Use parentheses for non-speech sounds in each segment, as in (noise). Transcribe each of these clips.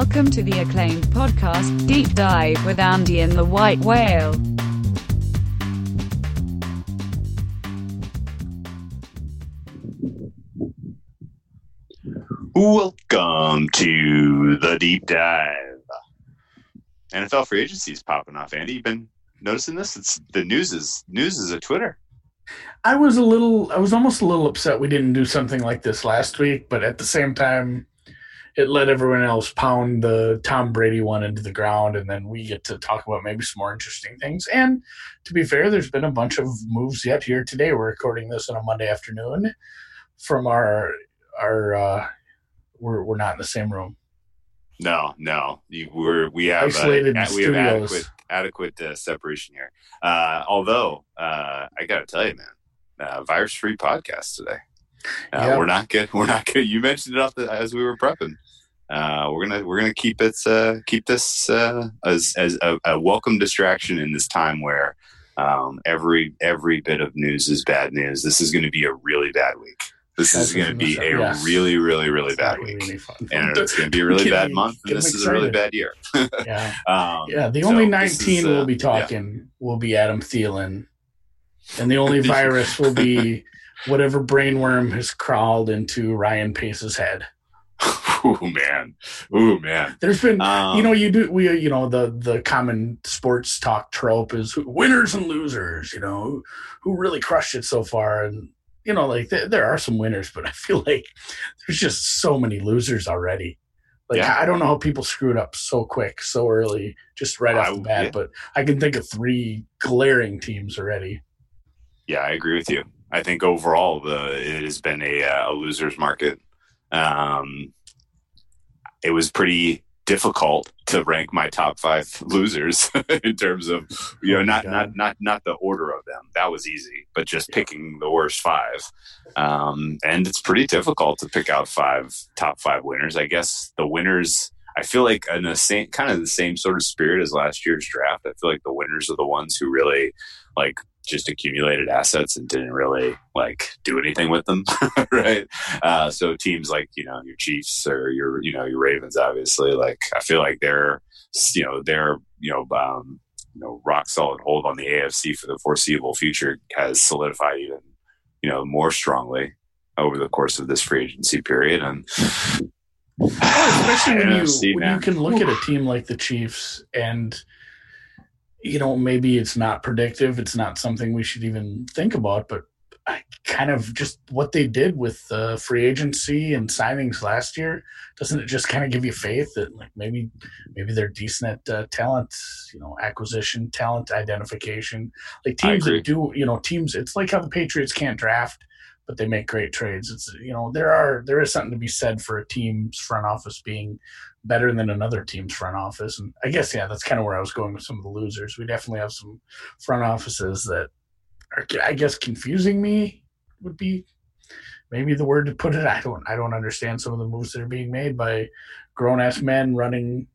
Welcome to the acclaimed podcast, Deep Dive with Andy and the White Whale. Welcome to the deep dive. NFL free agency is popping off. Andy, you've been noticing this? It's the news is news is a Twitter. I was a little, I was almost a little upset we didn't do something like this last week, but at the same time, it let everyone else pound the Tom Brady one into the ground, and then we get to talk about maybe some more interesting things. And to be fair, there's been a bunch of moves yet here today. We're recording this on a Monday afternoon from our our. uh we're we're not in the same room. No, no, we're we have Isolated uh, we have adequate adequate uh, separation here. Uh, although uh, I got to tell you, man, uh, virus free podcast today. Uh, Yep. We're not good. (laughs) We're not good. You mentioned it off the, as we were prepping. Uh, we're gonna we're gonna keep it uh, keep this uh, as as a, a welcome distraction in this time where um, every every bit of news is bad news. This is going to be a really bad week. This That's is going to be a yes. really really really bad It's week, really fun. and (laughs) it's going to be a really Getting- bad month. And getting this is a really bad year. (laughs) yeah, Um, yeah. The so only this is, 19 uh, we'll be yeah. talking will be Adam Thielen, and the only virus will be whatever brainworm has crawled into Ryan Pace's head. (laughs) oh man, oh man. There's been Um, you know you do we you know the the common sports talk trope is winners and losers you know who, who really crushed it so far and you know like th- there are some winners but i feel like there's just so many losers already like Yeah. i don't know how people screwed up so quick so early just right off I- the bat yeah. but i can think of three glaring teams already Yeah, I agree with you. I think overall, the it has been a, uh, a losers market. Um, it was pretty difficult to rank my top five (laughs) losers (laughs) in terms of you know Oh not God. not not not the order of them. That was easy, but just Yeah. picking the worst five. Um, and it's pretty difficult to pick out five top five winners. I guess the winners. I feel like in the same kind of the same sort of spirit as last year's draft. I feel like the winners are the ones who really like just accumulated assets and didn't really like do anything with them, (laughs) right? Uh, so teams like you know your Chiefs or your you know your Ravens, obviously, like I feel like they're you know they're you know um, you know rock solid hold on the AFC for the foreseeable future has solidified even you know more strongly over the course of this free agency period and. especially when (sighs) you NFC, when you can look at a team like the Chiefs and you know maybe it's not predictive, it's not something we should even think about, but I kind of just what they did with uh, free agency and signings last year doesn't it just kind of give you faith that like maybe maybe they're decent at uh, talent, you know, acquisition, talent identification, like teams that do you know teams. It's like how the Patriots can't draft but they make great trades. It's you know there are there is something to be said for a team's front office being better than another team's front office, and I guess yeah, that's kind of where I was going with some of the losers. We definitely have some front offices that are I guess confusing me would be maybe the word to put it. I don't I don't understand some of the moves that are being made by grown ass men running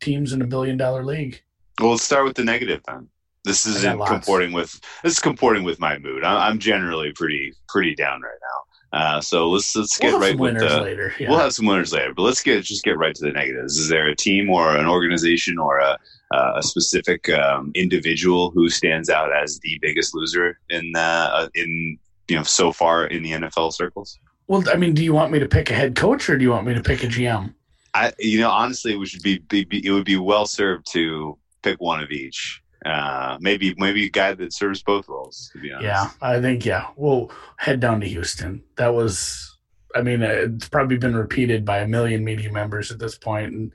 teams in a billion dollar league. Well, let's start with the negative then. This isn't comporting with this is comporting with my mood. I'm generally pretty pretty down right now. Uh, so let's let's get We'll right with the. later. Yeah. We'll have some winners later, but let's get just get right to the negatives. Is there a team or an organization or a uh, a specific um, individual who stands out as the biggest loser in uh, in you know so far in the NFL circles? well, I mean, do you want me to pick a head coach or do you want me to pick a GM? I you know honestly, we should be, be, be it would be well served to pick one of each. Uh, maybe maybe a guy that serves both roles. To be honest, Yeah, I think yeah. We'll head down to Houston. That was, I mean, it's probably been repeated by a million media members at this point, and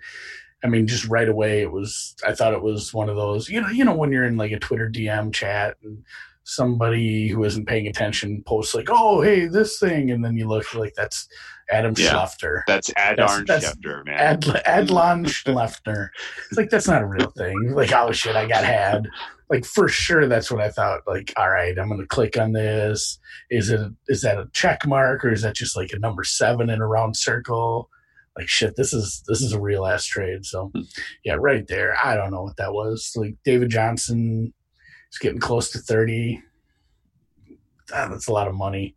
I mean, just right away, it was. I thought it was one of those, you know, you know, when you're in like a Twitter DM chat and somebody who isn't paying attention posts like, "Oh, hey, this thing," and then you look like that's Adam Yeah. That's Adarn Schefter, man. Ad, Adlon (laughs) Schleftner. It's like that's not a real thing. Like, oh shit, I got had. Like for sure, that's what I thought. Like, all right, I'm gonna click on this. Is it is that a check mark or is that just like a number seven in a round circle? Like shit, this is this is a real ass trade. So Hmm. yeah, right there. I don't know what that was. Like David Johnson is getting close to thirty. Ah, that's a lot of money.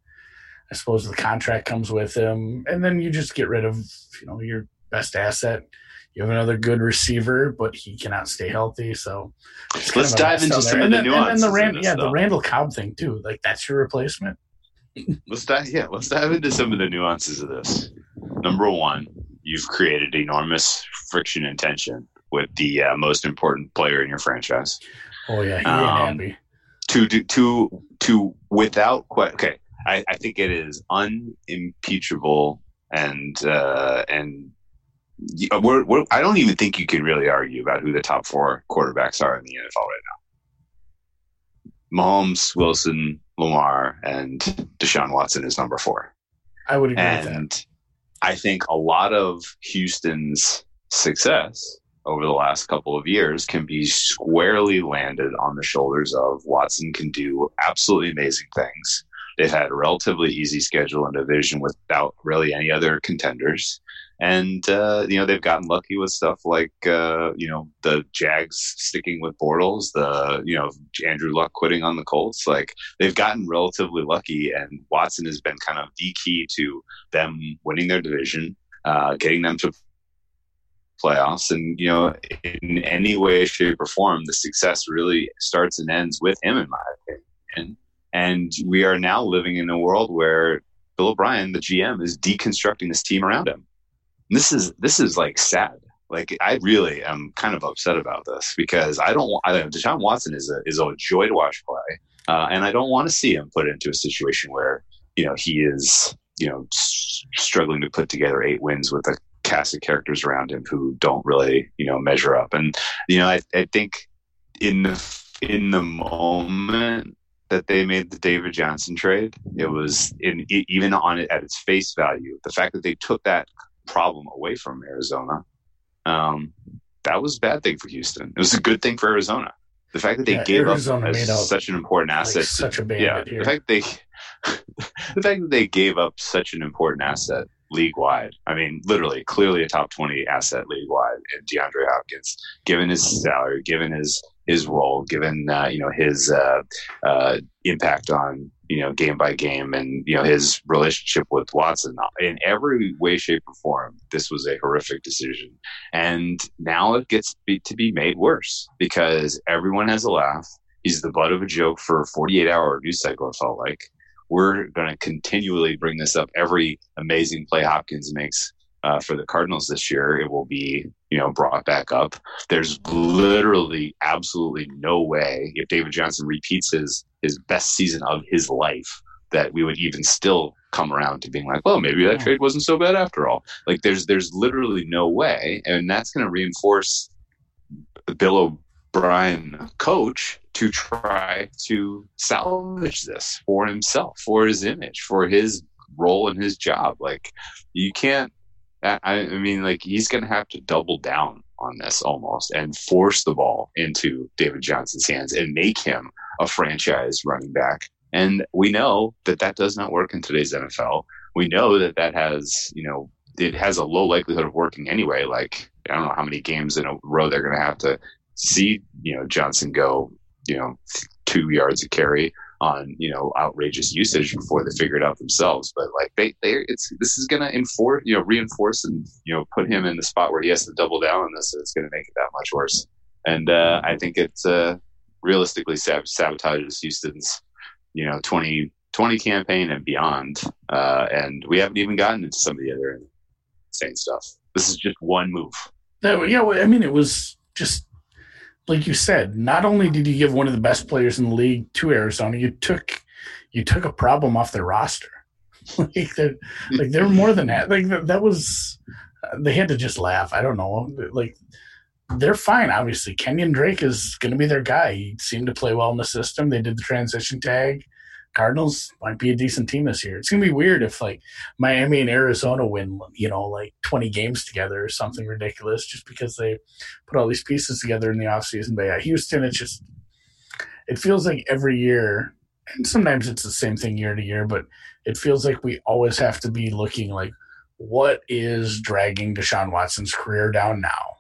I suppose the contract comes with him, and then you just get rid of you know your best asset. You have another good receiver, but he cannot stay healthy. So let's dive into some of the nuances. And, the Rand, yeah, the Randall Cobb thing too. Like that's your replacement. let's dive. Yeah, let's dive into some of the nuances of this. Number one, you've created enormous friction and tension with the uh, most important player in your franchise. Oh yeah, he um, happy. To do to to without question. okay, I, I think it is unimpeachable and uh, and we're, we're, I don't even think you can really argue about who the top four quarterbacks are in the NFL right now. Mahomes, Wilson, Lamar, and Deshaun Watson is number four. I would agree and I think a lot of Houston's success over the last couple of years can be squarely landed on the shoulders of Watson can do absolutely amazing things. They've had a relatively easy schedule in division without really any other contenders. And, uh, you know, they've gotten lucky with stuff like, uh, you know, the Jags sticking with Bortles, the, you know, Andrew Luck quitting on the Colts. Like, they've gotten relatively lucky, and Watson has been kind of the key to them winning their division, uh, getting them to playoffs. And, you know, in any way, shape, or form, the success really starts and ends with him, in my opinion. And we are now living in a world where Bill O'Brien, the GM, is deconstructing this team around him. And this is this is like sad. Like I really am kind of upset about this because I don't. I, Deshaun Watson is a is a joy to watch play, uh, and I don't want to see him put into a situation where you know he is you know struggling to put together eight wins with a cast of characters around him who don't really you know measure up. And you know I, I think in the in the moment that they made the David Johnson trade. It was in even on it at its face value, the fact that they took that problem away from Arizona, um, that was a bad thing for Houston. It was a good thing for Arizona. The fact that they yeah, gave Arizona up such an important asset, like such a yeah, here. the fact they, (laughs) the fact that they gave up such an important asset league wide. I mean, literally, clearly a top twenty asset league wide in DeAndre Hopkins, given his salary, given his his role, given uh, you know his uh, uh, impact on you know game by game, and you know his relationship with Watson in every way, shape, or form. This was a horrific decision, and now it gets to be made worse because everyone has a laugh. He's the butt of a joke for a 48 hour news cycle. It felt like we're going to continually bring this up every amazing play Hopkins makes uh, for the Cardinals this year, it will be you know brought back up. There's literally absolutely no way if David Johnson repeats his his best season of his life that we would even still come around to being like, well, maybe that trade wasn't so bad after all. Like there's there's literally no way, and that's going to reinforce Bill O'Brien coach to try to salvage oh. this for himself, for his image, for his role in his job. Like you can't I, I mean, like he's going to have to double down on this almost and force the ball into David Johnson's hands and make him a franchise running back. And we know that that does not work in today's NFL. We know that that has, you know, it has a low likelihood of working anyway. Like, I don't know how many games in a row they're going to have to see, you know, Johnson go, you know, two yards of carry on you know outrageous usage before they figure it out themselves. But like they they it's this is going to enforce you know reinforce and you know put him in the spot where he has to double down on this. And it's going to make it that much worse. And uh, I think it's uh, realistically sab- sabotages Houston's you know 2020 campaign and beyond. Uh, and we haven't even gotten into some of the other insane stuff. This is just one move. yeah, I mean, it was just like you said, not only did you give one of the best players in the league to Arizona, you took you took a problem off their roster. (laughs) like they're like they're more than that. Like that, that was they had to just laugh. I don't know. Like they're fine. Obviously, Kenyan Drake is going to be their guy. He seemed to play well in the system. They did the transition tag. Cardinals might be a decent team this year. It's gonna be weird if like Miami and Arizona win, you know, like 20 games together or something ridiculous, just because they put all these pieces together in the offseason. But yeah, Houston, it's just it feels like every year, and sometimes it's the same thing year to year, but it feels like we always have to be looking like what is dragging Deshaun Watson's career down now,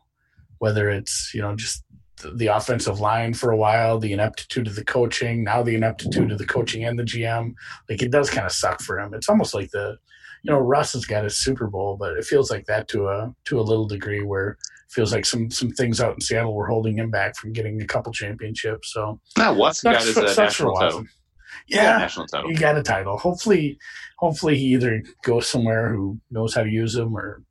whether it's you know just the offensive line for a while, the ineptitude of the coaching, now the ineptitude of the coaching and the GM. Like it does kind of suck for him. It's almost like the, you know, Russ has got his Super Bowl, but it feels like that to a to a little degree where it feels like some some things out in Seattle were holding him back from getting a couple championships. So No, Watson got his uh, sucks for national title. Watson. He got a yeah, national title. he got a title. Hopefully, hopefully he either goes somewhere who knows how to use him, or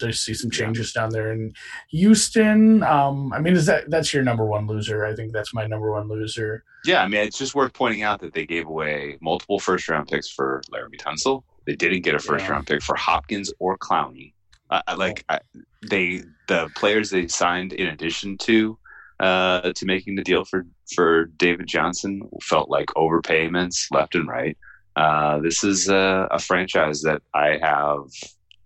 there's see some changes down there in Houston. Um, I mean, is that that's your number one loser? I think that's my number one loser. Yeah, I mean, it's just worth pointing out that they gave away multiple first round picks for Laremy Tunsil. They didn't get a first Yeah. round pick for Hopkins or Clowney. Uh, like I, they, the players they signed in addition to uh, to making the deal for for David Johnson felt like overpayments left and right. Uh, this is a, a franchise that I have.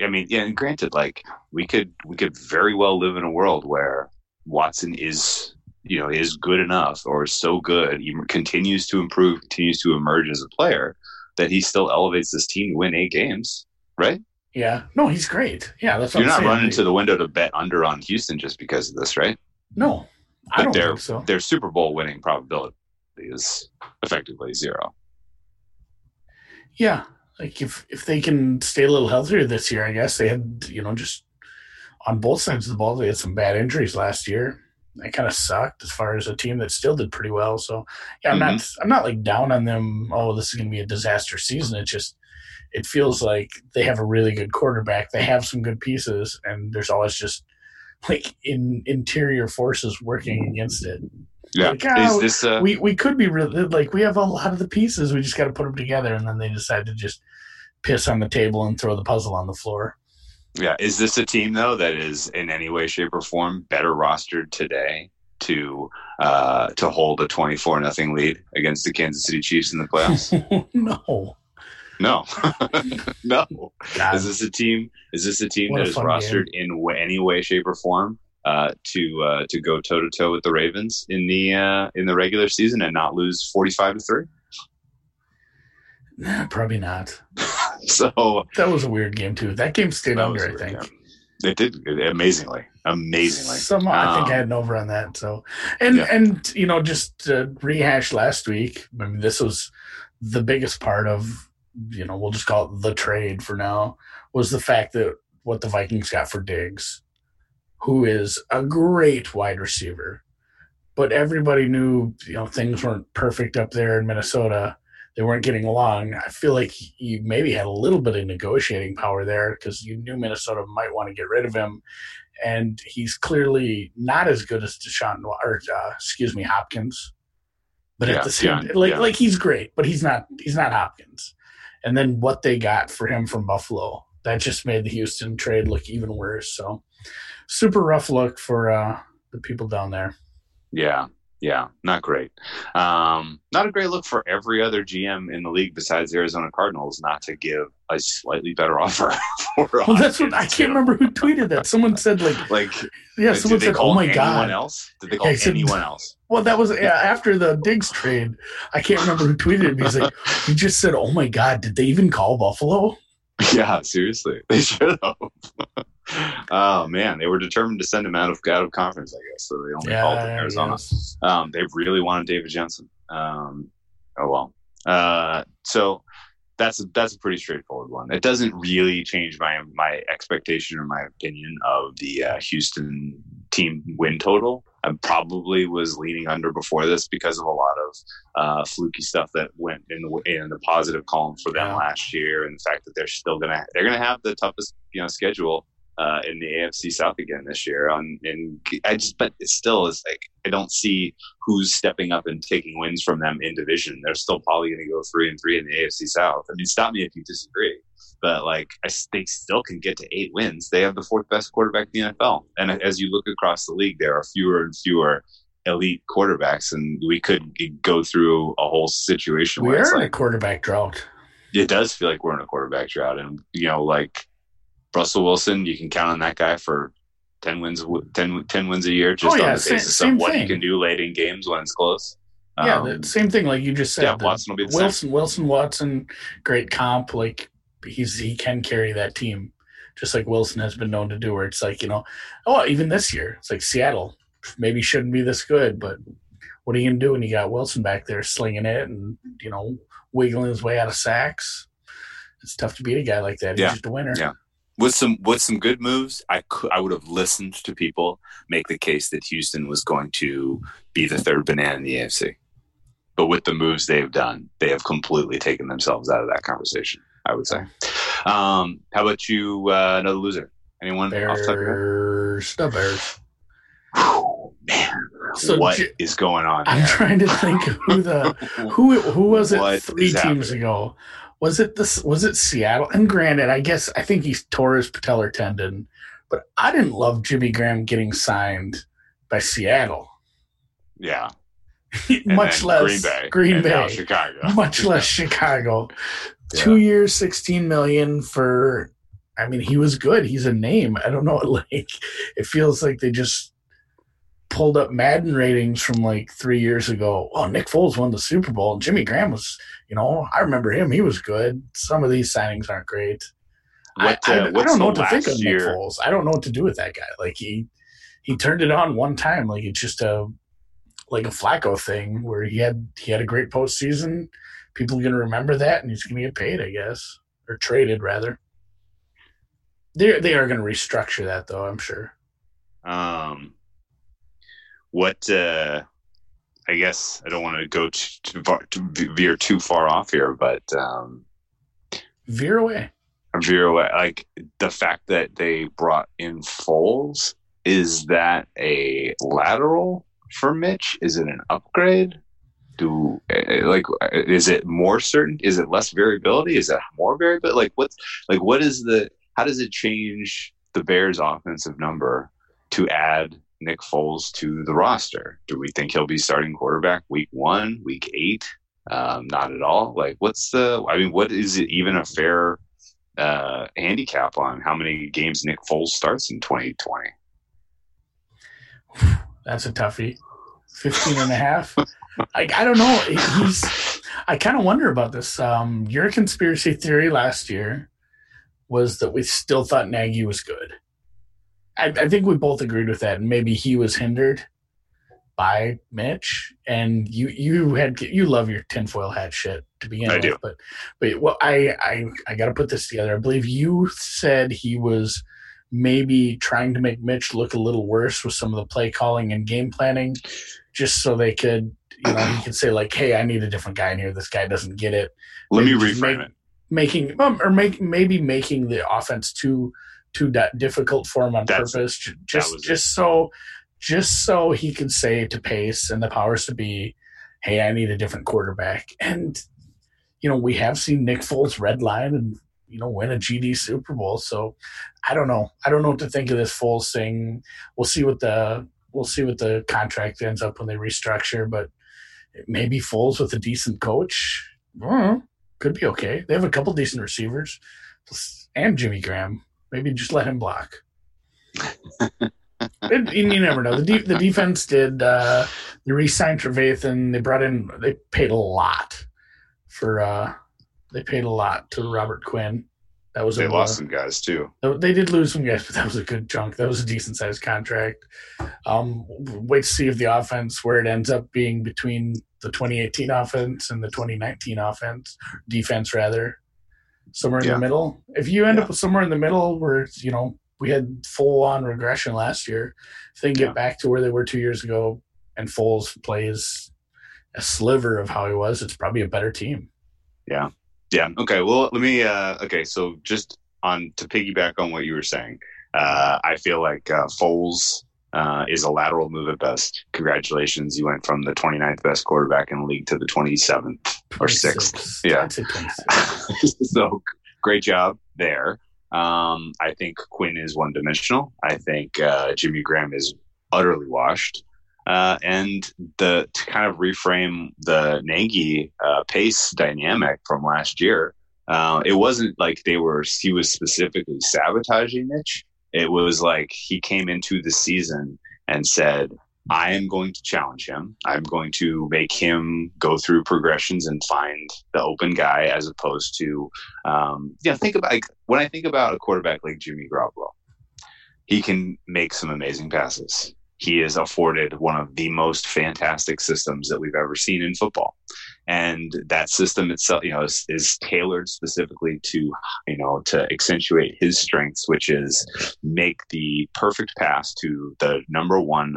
I mean, yeah, and granted, like we could we could very well live in a world where Watson is you know is good enough or so good he continues to improve continues to emerge as a player that he still elevates this team to win eight games right Yeah, no, he's great. Yeah, that's you're I'm not saying. running to the window to bet under on houston just because of this right no. I don't they're- think so. their super bowl winning probability is effectively zero Yeah, like if if they can stay a little healthier this year, I guess they had you know just on both sides of the ball they had some bad injuries last year. That kind of sucked as far as a team that still did pretty well. So yeah, I'm not mm-hmm. I'm not like down on them. Oh, this is going to be a disaster season. It just it feels like they have a really good quarterback. They have some good pieces, and there's always just like in interior forces working against it. Yeah Like, ah, is this uh we we could be really like we have a lot of the pieces. We just got to put them together, and then they decide to just piss on the table and throw the puzzle on the floor. yeah is this a team though that is in any way shape or form better rostered today to uh to hold a 24 nothing lead against the kansas city chiefs in the playoffs (laughs) no, no (laughs) no God, Is this a team? Is this a team What a that is fun rostered in any way, shape, or form uh, to uh, to go toe to toe with the Ravens in the uh, in the regular season and not lose forty five to three? nah, probably not. (laughs) So That was a weird game too. That game stayed that under, I think. yeah. it did amazingly, amazingly. Somehow, I think Um, I had an over on that. So, and Yeah. and you know, just to rehash last week. I mean, this was the biggest part of you know we'll just call it the trade for now was the fact that what the Vikings got for Diggs, who is a great wide receiver, but everybody knew you know things weren't perfect up there in Minnesota. They weren't getting along. I feel like you maybe had a little bit of negotiating power there because you knew Minnesota might want to get rid of him and he's clearly not as good as Deshaun or uh, excuse me Hopkins. But Yeah, at the same, yeah, like yeah. like he's great, but he's not he's not Hopkins. And then what they got for him from Buffalo that just made the Houston trade look even worse. So super rough look for uh, the people down there. Yeah, yeah, not great. Um, not a great look for every other GM in the league besides the Arizona Cardinals not to give a slightly better (laughs) offer. For Well, that's what I can't remember who tweeted that. Someone (laughs) said like, Like, yeah, someone said, "Oh my anyone god." else? Did they call Yeah, said- anyone else? Well, that was yeah, after the Diggs trade. I can't remember who tweeted it. He's like, (laughs) he just said, "Oh my god, did they even call Buffalo?" Yeah, seriously, they should have. Oh man, they were determined to send him out of out of conference, I guess. So they only called him I Arizona. guess. Um, they really wanted David Jensen. Um, oh well. Uh, so that's that's a pretty straightforward one. It doesn't really change my my expectation or my opinion of the uh, Houston team win total. I probably was leaning under before this because of a lot of uh, fluky stuff that went in the in the positive column for them Yeah. last year, and the fact that they're still gonna they're gonna have the toughest you know schedule uh, in the AFC South again this year. On and I just but it still is like I don't see who's stepping up and taking wins from them in division. They're still probably going to go three and three in the AFC South. I mean, stop me if you disagree, but like I, they still can get to eight wins. They have the fourth best quarterback in the NFL, and as you look across the league, there are fewer and fewer elite quarterbacks, and we could go through a whole situation We where it's like a quarterback drought. it does feel like we're in a quarterback drought, and you know, like Russell Wilson, you can count on that guy for. 10 wins, w- 10, 10 wins a year, just Oh, yeah, on the basis same of what he thing. can do late in games when it's close. yeah, Um, the same thing. Like you just said, yeah, Watson will be the same. Wilson, Wilson, Watson, great comp. Like he's he can carry that team, just like Wilson has been known to do. Where it's like you know, oh, even this year, it's like Seattle maybe shouldn't be this good, but what are you gonna do when you got Wilson back there slinging it and you know wiggling his way out of sacks? it's tough to beat a guy like that. He's just a winner. Yeah. With some with some good moves, I could I would have listened to people make the case that Houston was going to be the third banana in the AFC. But with the moves they've done, they have completely taken themselves out of that conversation. I would say. Um, how about you? Uh, another loser? Anyone off the top of your head? Bears, the Bears. Whew, man, So what is J- going on? I'm trying to think who the who who was it (laughs) What three teams happening? ago? Was it this? Was it Seattle? And granted, I guess I think he tore his patellar tendon, but I didn't love Jimmy Graham getting signed by Seattle, yeah, (laughs) much less Green Bay, Green Bay, Chicago. (laughs) much less Chicago. Yeah. Two years, sixteen million for. I mean, he was good. He's a name. I don't know. (laughs) Like, it feels like they just pulled up Madden ratings from like three years ago. Oh, Nick Foles won the Super Bowl. Jimmy Graham was, you know, I remember him. He was good. Some of these signings aren't great. What, I, I, uh, I what's don't know what to think of last Nick Foles. I don't know what to do with that guy. Like he, he turned it on one time. Like it's just a, like a Flacco thing where he had he had a great postseason. People are gonna remember that, and he's gonna get paid, I guess, or traded rather. They they are gonna restructure that though. I'm sure. Um, what? Uh, I guess I don't want to go too, far, to veer too far off here, but um, Veer away. veer away. Like the fact that they brought in Foles is that a lateral for Mitch? Is it an upgrade? Do uh, like is it more certain? Is it less variability? Is it more variability? Like what's like what is the? How does it change the Bears' offensive number to add Nick Foles to the roster? Do we think he'll be starting quarterback week one, week eight? Um, not at all. Like, what's the? I mean, what is it even a fair uh, handicap on how many games Nick Foles starts in 2020? That's a toughie. 15 and a half. (laughs) Like I don't know. He's. I kind of wonder about this. Um, your conspiracy theory last year was that we still thought Nagy was good. I, I think we both agreed with that, and maybe he was hindered by Mitch. And you, you had you love your tinfoil hat shit to begin I with, do. but but well, I I I got to put this together. I believe you said he was maybe trying to make Mitch look a little worse with some of the play calling and game planning, just so they could, you know, he could say like, "Hey, I need a different guy in here. This guy doesn't get it." Let me Maybe just reframe make- it. Making um, or make maybe making the offense too too di- difficult for him on That's- purpose, ju- that just it. just so just so he can say to Pace and the powers to be, "Hey, I need a different quarterback." And you know, we have seen Nick Foles red line and you know win a GD Super Bowl. So I don't know. I don't know what to think of this Foles thing. We'll see what the we'll see what the contract ends up when they restructure. But maybe Foles with a decent coach I don't know, could be okay. They have a couple decent receivers and Jimmy Graham. Maybe just let him block. And you never know. The, de- the defense did. Uh, they re-signed Trevathan. They brought in. They paid a lot for. Uh, they paid a lot to Robert Quinn. That was They a lost some guys too. they did lose some guys, but that was a good chunk. That was a decent sized contract. Um, wait to see if the offense where it ends up being between the 2018 offense and the 2019 offense defense, rather somewhere in Yeah. the middle. If you end Yeah. up somewhere in the middle where it's, you know we had full on regression last year, if they can get Yeah. back to where they were two years ago, and Foles plays a sliver of how he was, it's probably a better team. Yeah. Yeah. Okay. Well, let me. Uh, okay. So just on to piggyback on what you were saying, uh, I feel like uh, Foles uh, is a lateral move at best. Congratulations, you went from the 29th best quarterback in the league to the 27th or 6th. 26. Yeah. I'd say 26. (laughs) so great job there. Um, I think Quinn is one dimensional. I think uh, Jimmy Graham is utterly washed. Uh, and the to kind of reframe the Nagy uh, pace dynamic from last year, uh, it wasn't like they were he was specifically sabotaging Mitch. It was like he came into the season and said, I am going to challenge him. I'm going to make him go through progressions and find the open guy as opposed to, um, know, think about like, when I think about a quarterback like Jimmy Garoppolo, he can make some amazing passes. He is afforded one of the most fantastic systems that we've ever seen in football. and that system itself, you know, is, is tailored specifically to, you know, to accentuate his strengths, which is make the perfect pass to the number one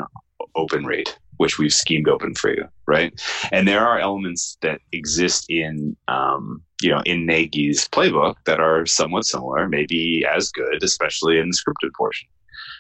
open rate which we've schemed open for you, right? And there are elements that exist in, um, you know, in Nagy's playbook that are somewhat similar, maybe as good, especially in the scripted portion.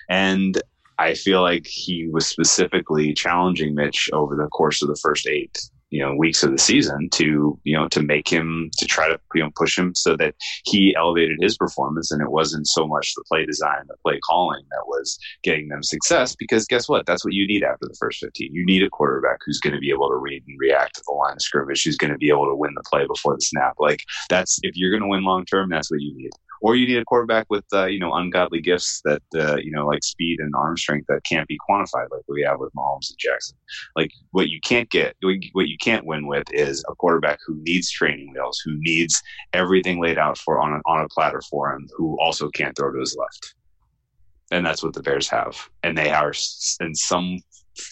And I feel like he was specifically challenging Mitch over the course of the first eight you know weeks of the season to you know to make him to try to you know push him so that he elevated his performance and it wasn't so much the play design the play calling that was getting them success. Because guess what? That's what you need after the first 15 you need a quarterback who's going to be able to read and react to the line of scrimmage who's going to be able to win the play before the snap. Like that's if you're going to win long term that's what you need or you need a quarterback with uh, you know ungodly gifts that uh, you know like speed and arm strength that can't be quantified like we have with Mahomes and Jackson. Like what you can't get, what you can't win with is a quarterback who needs training wheels, who needs everything laid out for on a, on a platter for him, who also can't throw to his left. And that's what the Bears have, and they are in some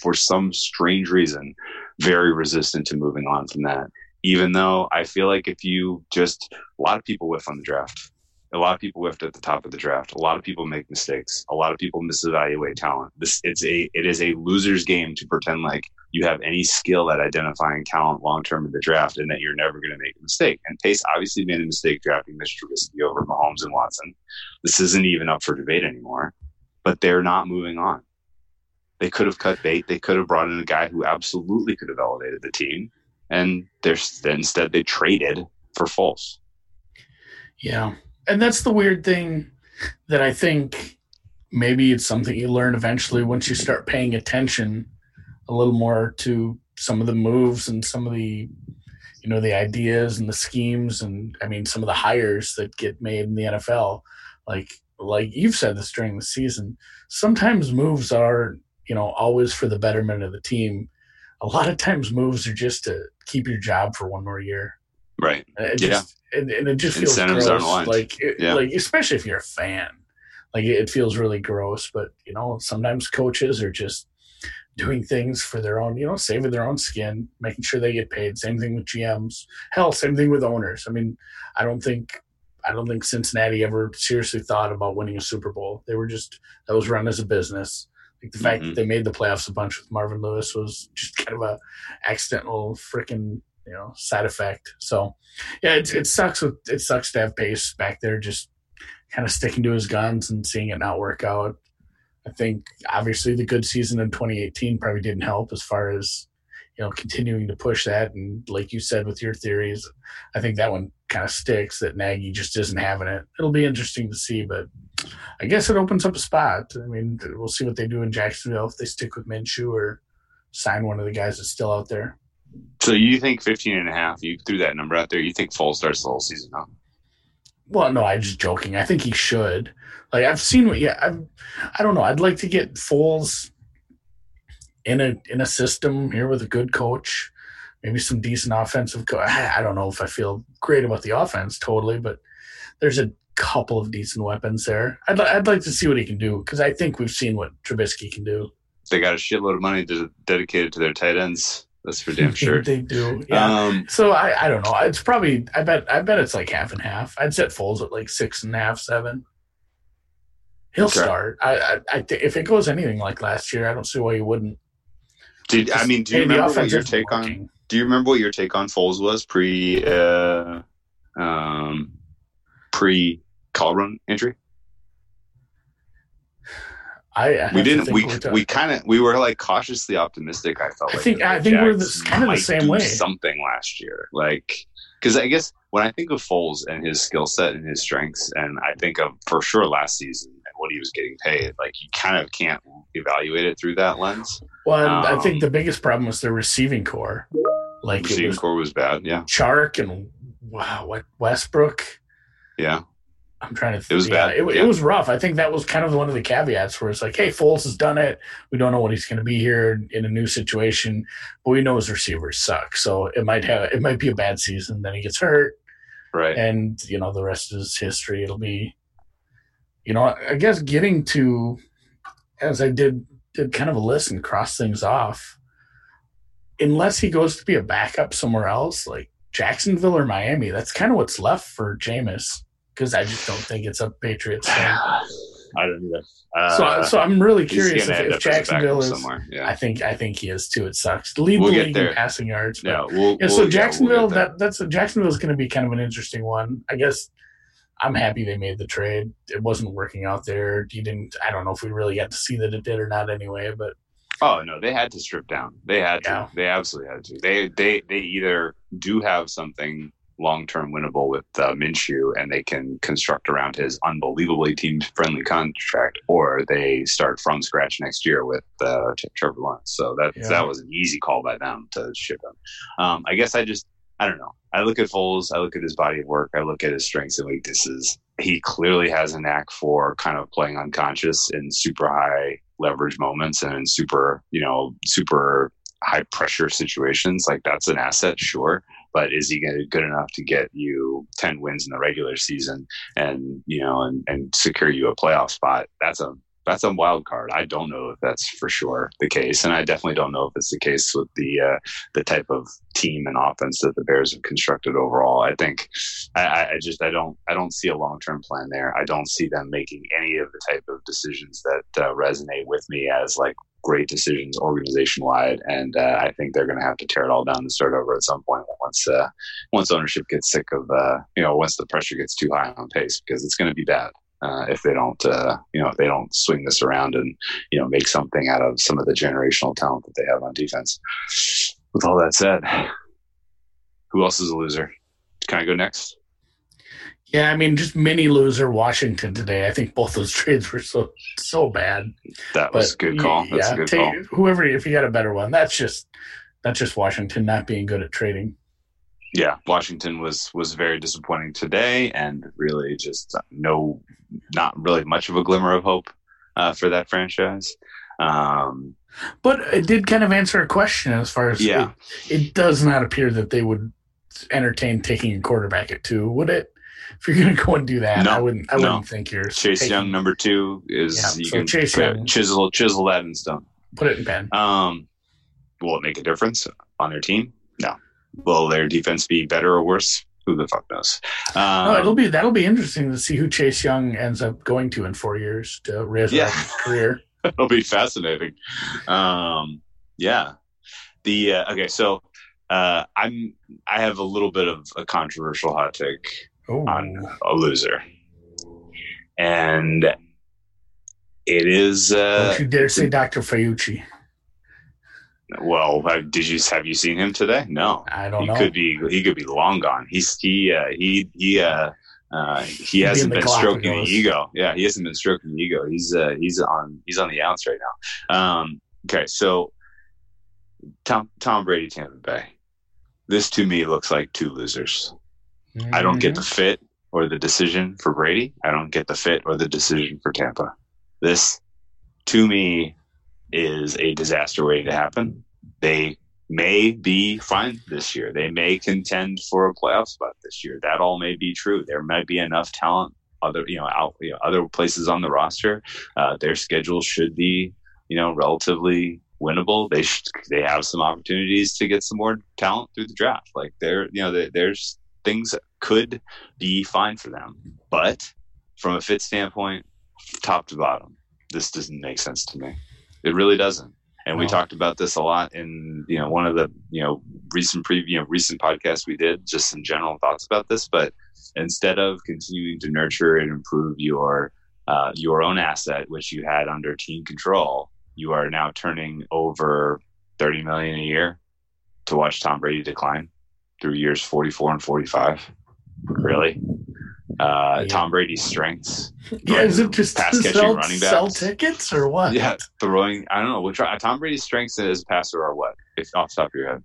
for some strange reason very resistant to moving on from that even though I feel like if you just a lot of people whiff on the draft a lot of people whiffed at the top of the draft. A lot of people make mistakes. A lot of people misevaluate talent. This it's a it is a loser's game to pretend like you have any skill at identifying talent long term in the draft and that you're never going to make a mistake. And Pace obviously made a mistake drafting Mr. Trubisky over Mahomes and Watson. This isn't even up for debate anymore. But they're not moving on. They could have cut bait. They could have brought in a guy who absolutely could have elevated the team, and instead they traded for Foles. Yeah, and that's the weird thing that I think maybe it's something you learn eventually once you start paying attention a little more to some of the moves and some of the you know the ideas and the schemes and I mean some of the hires that get made in the NFL like like you've said this during the season sometimes moves are you know always for the betterment of the team. A lot of times moves are just to keep your job for one more year. Right. Uh, yeah. just, and, and it just feels Incentives gross. Like, it, yeah. like especially if you're a fan, like it feels really gross. But you know, sometimes coaches are just doing things for their own, you know, saving their own skin, making sure they get paid. Same thing with GMs. Hell, same thing with owners. I mean, I don't think I don't think Cincinnati ever seriously thought about winning a Super Bowl. They were just that was run as a business. Like the mm-hmm. fact that mm-hmm. they made the playoffs a bunch with Marvin Lewis was just kind of a accidental freaking you know side effect. So yeah, it, it sucks. With, it sucks to have Pace back there just kind of sticking to his guns and seeing it not work out. I think obviously the good season in 2018 probably didn't help as far as you know continuing to push that. And like you said with your theories, I think that one kind of sticks that Nagy just isn't having it. It'll be interesting to see, but I guess it opens up a spot. I mean, we'll see what they do in Jacksonville if they stick with Minshew or sign one of the guys that's still out there. So you think 15 and a half, you threw that number out there, you think Foles starts the whole season huh? Well, no, I'm just joking. I think he should. Like I've seen what yeah, I've I don't know. I'd like to get Foles in a in a system here with a good coach, maybe some decent offensive co- I don't know if I feel great about the offense totally, but there's a couple of decent weapons there. I'd, I'd like to see what he can do because I think we've seen what Trubisky can do. They got a shitload of money to, dedicated to their tight ends. That's for damn sure. (laughs) they do. Yeah. Um, so I, I don't know. It's probably I bet I bet it's like half and half. I'd set Foles at like six and a half, seven. He'll okay. start. I, I, I th- if it goes anything like last year, I don't see why he wouldn't. Did I mean? Do you remember what your take working. on? Do you remember what your take on Foles was pre, uh, um, pre collarbone injury? I, I we didn't. We we kind of we were like cautiously optimistic. I felt. I like think I think we're kind of the same way. Something last year, like because I guess when I think of Foles and his skill set and his strengths, and I think of for sure last season and what he was getting paid, like you kind of can't evaluate it through that lens. Well, um, I think the biggest problem was the receiving corps. Like receiving was corps was bad. Yeah, Chark and wow, what Westbrook. Yeah, I'm trying to. Think, it was bad. It, yeah. it, was rough. I think that was kind of one of the caveats where it's like, hey, Foles has done it. We don't know what he's going to be here in a new situation, but we know his receivers suck. So it might have it might be a bad season. Then he gets hurt, right? And you know the rest is history. It'll be, you know, I guess getting to as I did did kind of a list and cross things off. unless he goes to be a backup somewhere else, like Jacksonville or Miami, that's kind of what's left for Jameis because I just don't think it's a Patriots thing. (sighs) I don't either. Uh, so, so I'm really curious if, if up as a backup Jacksonville is. somewhere. Yeah, I think I think he is too. It sucks. Lead We'll the league in passing yards. but- yeah. We'll, Yeah, so we'll Jacksonville, get there. that that's Jacksonville is going to be kind of an interesting one. I guess I'm happy they made the trade. It wasn't working out there. You didn't. I don't know if we really got to see that it did or not. Anyway, but Oh no, they had to strip down. They had to. They absolutely had to. They they they either do have something long term winnable with uh, Minshew, and they can construct around his unbelievably team friendly contract, or they start from scratch next year with uh, Trevor Lawrence. So that Yeah. that was an easy call by them to ship him. Um, I guess I just I don't know. I look at Foles. I look at his body of work. I look at his strengths and weaknesses. He clearly has a knack for kind of playing unconscious in super high leverage moments and in super, you know, super high pressure situations. Like that's an asset, sure. But is he gonna, good enough to get you 10 wins in the regular season and, you know, and, and secure you a playoff spot? That's a, that's a wild card. I don't know if that's for sure the case. And I definitely don't know if it's the case with the, uh, the type of team and offense that the Bears have constructed overall. I think I, I I just I don't I don't see a long term plan there. I don't see them making any of the type of decisions that uh, resonate with me as like great decisions organization wide. And uh, I think they're going to have to tear it all down and start over at some point once uh, once ownership gets sick of uh, you know once the pressure gets too high on pace because it's going to be bad. Uh, if they don't, uh, you know, if they don't swing this around and you know make something out of some of the generational talent that they have on defense. With all that said, who else is a loser? Can I go next? Yeah, I mean, just mini loser Washington today. I think both those (laughs) trades were so so bad. That was a good call. That's a good take, call. Whoever, if you got a better one, that's just that's just Washington not being good at trading. Yeah, Washington was was very disappointing today, and really just no, not really much of a glimmer of hope uh, for that franchise. Um, But it did kind of answer a question as far as Yeah. It, it does not appear that they would entertain taking a quarterback at two, would it? (laughs) If you're going to go and do that, No, I wouldn't. I no. wouldn't think you're Chase taking- Young, number two, is Yeah, you so can Chase put- Young- chisel chisel that in stone. Put it in pen. Um, will it make a difference on their team? No. Will their defense be better or worse? Who the fuck knows? Um, no, it'll be that'll be interesting to see who Chase Young ends up going to in four years to resurrect Yeah. his career. (laughs) It'll be fascinating. Um, yeah. The uh, okay, so uh, I'm I have a little bit of a controversial hot take Oh, on a loser, and it is uh, don't you dare say Dr. Fauci. well. Did you have you seen him today? No, I don't he know. could be he could be long gone. He's he uh, he he uh, uh, he hasn't been stroking the ego. Yeah, he hasn't been stroking the ego. He's uh, he's on he's on the outs right now. Um, okay, so Tom Tom Brady, Tampa Bay. This to me looks like two losers. I don't get the Mm-hmm. fit or the decision for Brady. I don't get the fit or the decision for Tampa. This, to me, is a disaster waiting to happen. They may be fine this year. They may contend for a playoff spot this year. That all may be true. There might be enough talent, other you know, out you know, other places on the roster. Uh, their schedule should be you know relatively winnable. They sh- they have some opportunities to get some more talent through the draft. Like there, you know, there, there's things could be fine for them. But from a fit standpoint, top to bottom, this doesn't make sense to me. It really doesn't. And we talked about this a lot in you know one of the you know recent pre you know recent podcasts we did, just some general thoughts about this. But instead of continuing to nurture and improve your uh, your own asset, which you had under team control, you are now turning over thirty million a year to watch Tom Brady decline through years forty four and forty five. Really, uh, Yeah. Tom Brady's strengths. (laughs) Yeah, is it just Pass catching sell, running sell tickets or what? Yeah, throwing. I don't know. Which Tom Brady's strengths as a passer are what? If off the top of your head,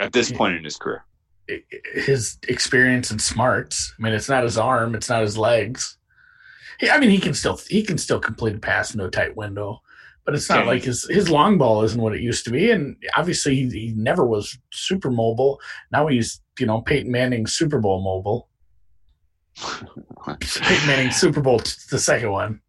at this Yeah. point in his career, his experience and smarts. I mean, it's not his arm, it's not his legs. He, I mean, he can still he can still complete a pass in a tight window, but it's not like his his long ball isn't what it used to be. And obviously, he, he never was super mobile. Now he's you know Peyton Manning Super Bowl mobile. (laughs) Peyton Manning Super Bowl the second one.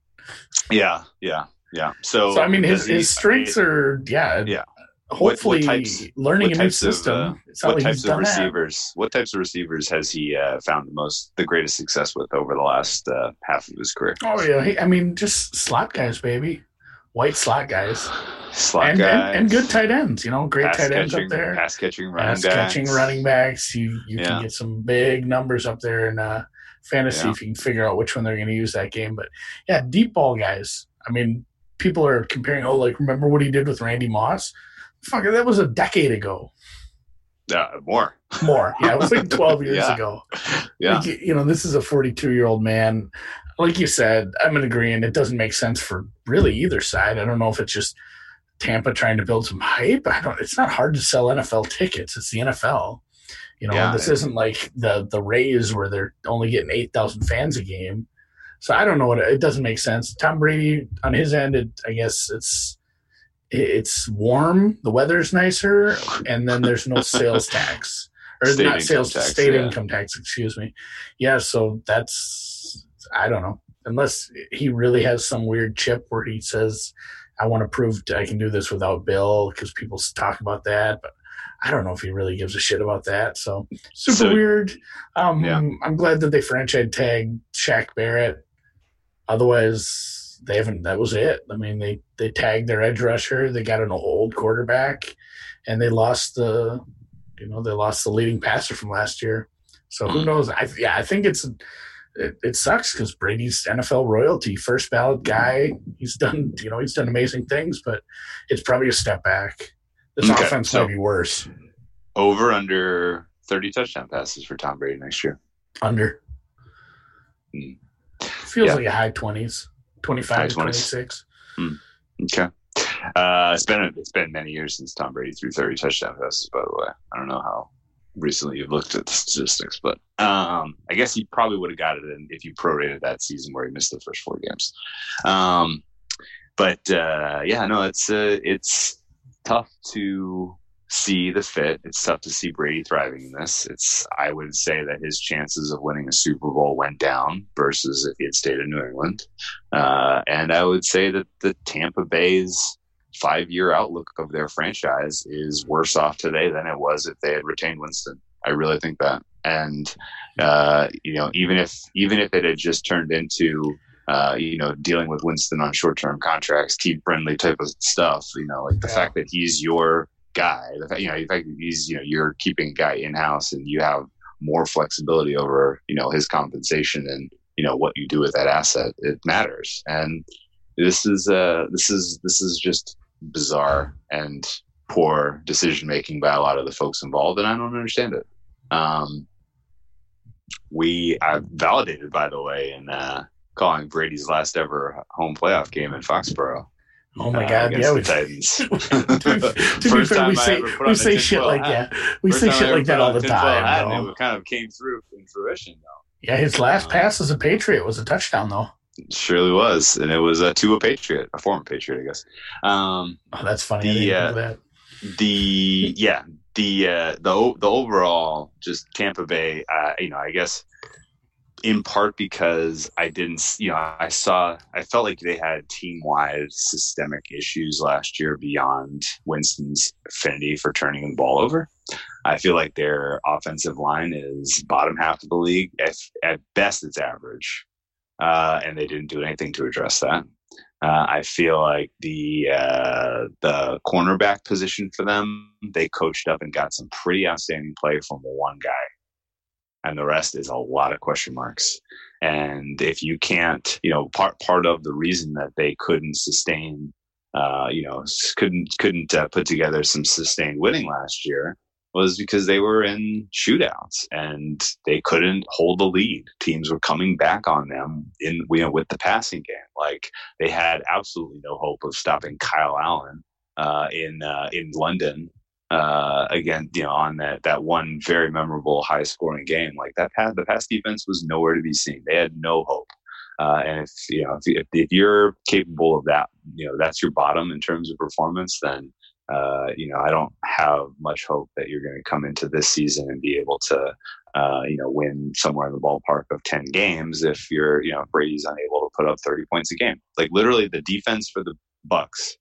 yeah, yeah, yeah. So, So I mean, his his strengths are yeah Yeah. hopefully what types- learning what a new types of, system. uh, what like types of done that. receivers? What types of receivers has he uh, found the most, the greatest success with over the last uh, half of his career? Oh yeah, he, I mean just slot guys, baby, white slot guys, Slot and, guys, and and good tight ends. You know, great pass tight ends catching, up there. pass catching, running Pass backs. catching running backs. You you Yeah. can get some big numbers up there in uh, fantasy Yeah. if you can figure out which one they're going to use that game. But yeah, deep ball guys. I mean, people are comparing. Oh, like remember what he did with Randy Moss? Fuck, that was a decade ago. Uh, more, More, yeah, it was like (laughs) twelve years Yeah. ago. yeah, Like, you know, this is a 42 year old man. Like you said, I'm in agreement. It doesn't make sense for really either side. I don't know if it's just Tampa trying to build some hype. I don't. It's not hard to sell NFL tickets. It's the NFL. You know, Yeah. this isn't like the the Rays where they're only getting 8,000 fans a game. So I don't know what it doesn't make sense. Tom Brady on his end, it, I guess it's it's warm, the weather's nicer, and then there's no (laughs) sales tax or State not sales tax, state yeah. income tax. Excuse me. Yeah, so that's I don't know unless he really has some weird chip where he says I want to prove I can do this without Bill because people talk about that, but. I don't know if he really gives a shit about that. So super So- weird. Um, Yeah. I'm glad that they franchise tagged Shaq Barrett. Otherwise, they haven't. That was it. I mean, they they tagged their edge rusher. They got an old quarterback, and they lost the, you know, they lost the leading passer from last year. So who Mm. knows? I yeah, I think it's it, it sucks because Brady's NFL royalty, first ballot guy. He's done, you know, he's done amazing things, but it's probably a step back. This Okay, offense so- might be worse. over under thirty touchdown passes for Tom Brady next year. Under. Mm. Feels Yeah. like a high 20s, 25 High to 20s. 26. Okay. Uh, it's been it's been many years since Tom Brady threw 30 touchdown passes. By the way, I don't know how recently you've looked at the statistics, but um, I guess he probably would have got it in if you prorated that season where he missed the first four games. Um, but uh, yeah, no, it's uh, it's tough to see the fit. It's tough to see Brady thriving in this. It's I would say that his chances of winning a Super Bowl went down versus if he had stayed in New England. Uh, and I would say that the Tampa Bay's five year outlook of their franchise is worse off today than it was if they had retained Winston. I really think that. And, uh, you know, even if, even if it had just turned into, uh, you know, dealing with Winston on short term contracts, team friendly type of stuff, you know, like the Yeah. fact that he's your guy, the fact, you know, the fact that he's, you know, you're keeping guy in house and you have more flexibility over, you know, his compensation and, you know what you do with that asset it matters and this is uh this is this is just bizarre and poor decision making by a lot of the folks involved and i don't understand it um we i validated by the way in uh calling brady's last ever home playoff game in foxborough Oh my uh, God. against Yeah. the We, Titans. (laughs) to be, to (laughs) be fair, we say, we say shit like hat. that. We First say shit like that all the hat, time. though. it kind of came through in fruition though Yeah, his last Um, pass as a Patriot was a touchdown, though. Surely was, and it was uh, to a Patriot, a former Patriot, I guess. Um, Oh, that's funny. The, uh, that. the yeah, the uh, the the overall just Tampa Bay. Uh, you know, I guess in part because I didn't, you know, I saw, I felt like they had team wide systemic issues last year beyond Winston's affinity for turning the ball over. I feel like their offensive line is bottom half of the league. At, at best, it's average. Uh, and they didn't do anything to address that. Uh, I feel like the uh, the cornerback position for them, they coached up and got some pretty outstanding play from one guy, and the rest is a lot of question marks. And if you can't, you know, part part of the reason that they couldn't sustain, uh, you know, couldn't couldn't uh, put together some sustained winning last year was because they were in shootouts and they couldn't hold the lead. Teams were coming back on them in you know with the passing game. Like they had absolutely no hope of stopping Kyle Allen uh, in uh, in London uh, again. You know on that that one very memorable high scoring game. Like that pass, the pass defense was nowhere to be seen. They had no hope. Uh, and if you know if, if you're capable of that, you know that's your bottom in terms of performance. Then uh, you know, I don't have much hope that you're going to come into this season and be able to, uh, you know, win somewhere in the ballpark of 10 games if you're, you know, Brady's unable to put up 30 points a game. Like literally the defense for the Bucks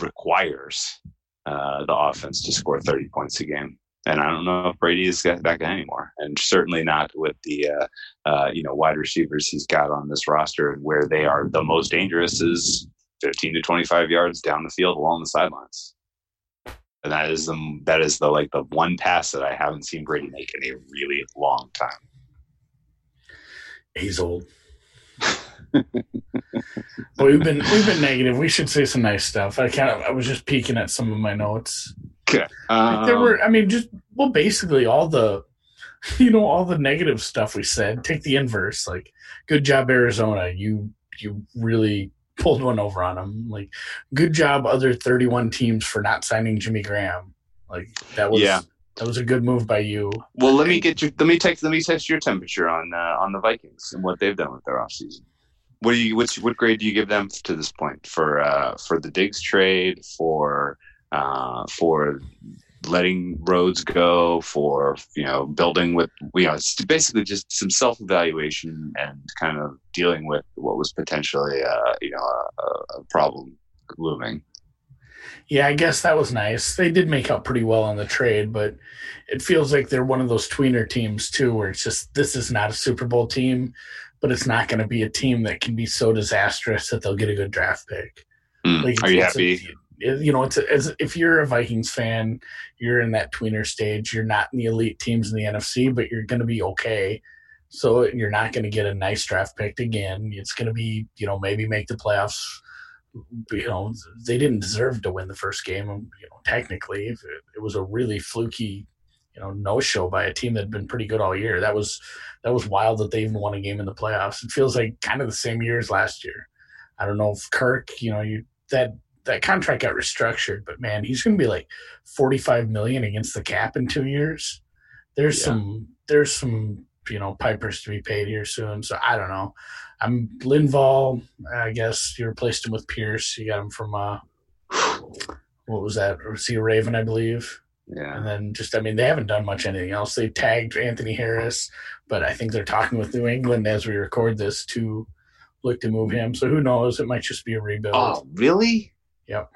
requires uh, the offense to score 30 points a game. And I don't know if Brady is back anymore, and certainly not with the uh, uh, you know wide receivers he's got on this roster, where they are the most dangerous is 15 to 25 yards down the field along the sidelines. And that is the that is the like the one pass that I haven't seen Brady make in a really long time. He's old. (laughs) we've been we've been negative. We should say some nice stuff. I kind of I was just peeking at some of my notes. Okay. Um, there were I mean just well basically all the (laughs) you know all the negative stuff we said. Take the inverse. Like good job Arizona. You you really pulled one over on them. Like good job other 31 teams for not signing Jimmy Graham. Like that was Yeah. that was a good move by you. Well, let me get your let me take let me test your temperature on uh, on the Vikings and what they've done with their offseason. What do you what's what grade do you give them to this point for uh, for the Diggs trade for uh, for letting Rhodes go for you know building with you know it's basically just some self evaluation and kind of dealing with what was potentially uh, you know a, a problem looming. Yeah, I guess that was nice. They did make out pretty well on the trade, but it feels like they're one of those tweener teams too, where it's just this is not a Super Bowl team, but it's not going to be a team that can be so disastrous that they'll get a good draft pick. Mm. Like, Are you happy? You know, it's as if you're a Vikings fan, you're in that tweener stage. You're not in the elite teams in the NFC, but you're going to be okay. So you're not going to get a nice draft pick again. It's going to be, you know, maybe make the playoffs. You know, they didn't deserve to win the first game. You know, technically, it, it was a really fluky, you know, no show by a team that had been pretty good all year. That was that was wild that they even won a game in the playoffs. It feels like kind of the same year as last year. I don't know if Kirk, you know, you that that contract got restructured, but man, he's going to be like 45 million against the cap in 2 years. There's Yeah. some there's some, you know, pipers to be paid here soon. So I don't know. I'm Linval, I guess you replaced him with Pierce. You got him from uh what was that? Or see Raven, I believe. Yeah. And then just, I mean, they haven't done much anything else. They tagged Anthony Harris, but I think they're talking with New England as we record this to look to move him. So who knows? It might just be a rebuild. Oh, really? Yep.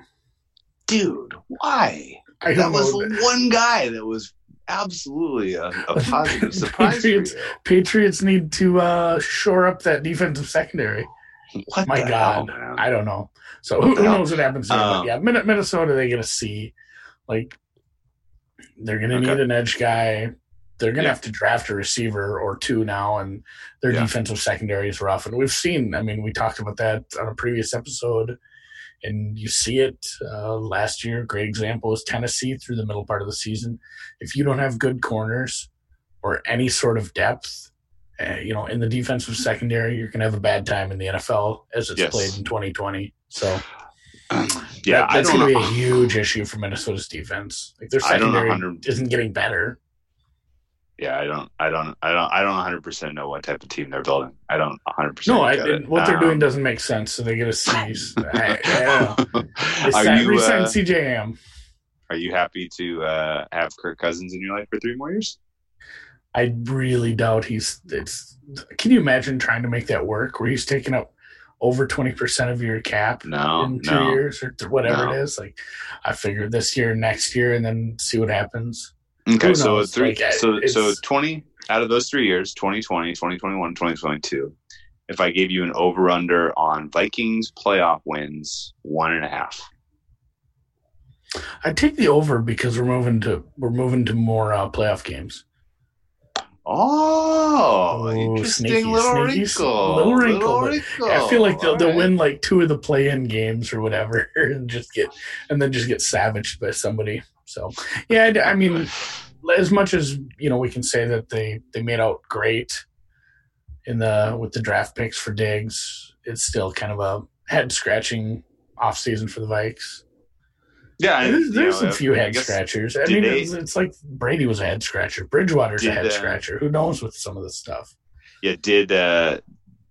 Dude, why? I That was the one guy that was absolutely a, a (laughs) positive surprise. Patriots- Patriots need to uh, shore up that defensive secondary. What My the God. hell? I don't know. So What who, knows what happens there? Um, but yeah, Min- Minnesota, they get a C. Like, they're going to Okay. need an edge guy. They're going to Yeah. have to draft a receiver or two now, and their Yeah. defensive secondary is rough. And we've seen, I mean, we talked about that on a previous episode, and you see it uh, last year. Great example is Tennessee through the middle part of the season. If you don't have good corners or any sort of depth, uh, you know, in the defensive secondary, you're going to have a bad time in the NFL as it's Yes. played in 2020. So yeah, that- that's going to be a huge issue for Minnesota's defense. Like their secondary isn't getting better. Yeah, I don't, I don't, I don't, I don't 100 percent know what type of team they're building. I don't 100. percent No, I, it. what they're doing Um, doesn't make sense. So they get a C. I, I don't know. Are you uh, CJM. are you happy to uh, have Kirk Cousins in your life for three more years? I really doubt he's. It's. Can you imagine trying to make that work where he's taking up over twenty percent of your cap No, in two no. years or whatever No. it is? Like, I figured this year, next year, and then see what happens. Okay, so three, Like, so so 20 out of those three years, 2020, 2021, 2022. If I gave you an over under on Vikings playoff wins, one and a half. I take the over because we're moving to we're moving to more uh, playoff games. Oh, Oh, interesting sneaky, little, sneaky, wrinkle. little wrinkle, but wrinkle. I feel like they'll, All they'll right. win like two of the play-in games or whatever, (laughs) and just get and then just get savaged by somebody. So yeah, I, mean, as much as you know, we can say that they they made out great in the with the draft picks for Diggs. It's still kind of a head scratching off season for the Vikes. Yeah, and, There's, there's know, a few I head guess- scratchers. I mean, they- it's, it's like Brady was a head scratcher. Bridgewater's a head uh, scratcher. Who knows with some of this stuff? Yeah, did uh,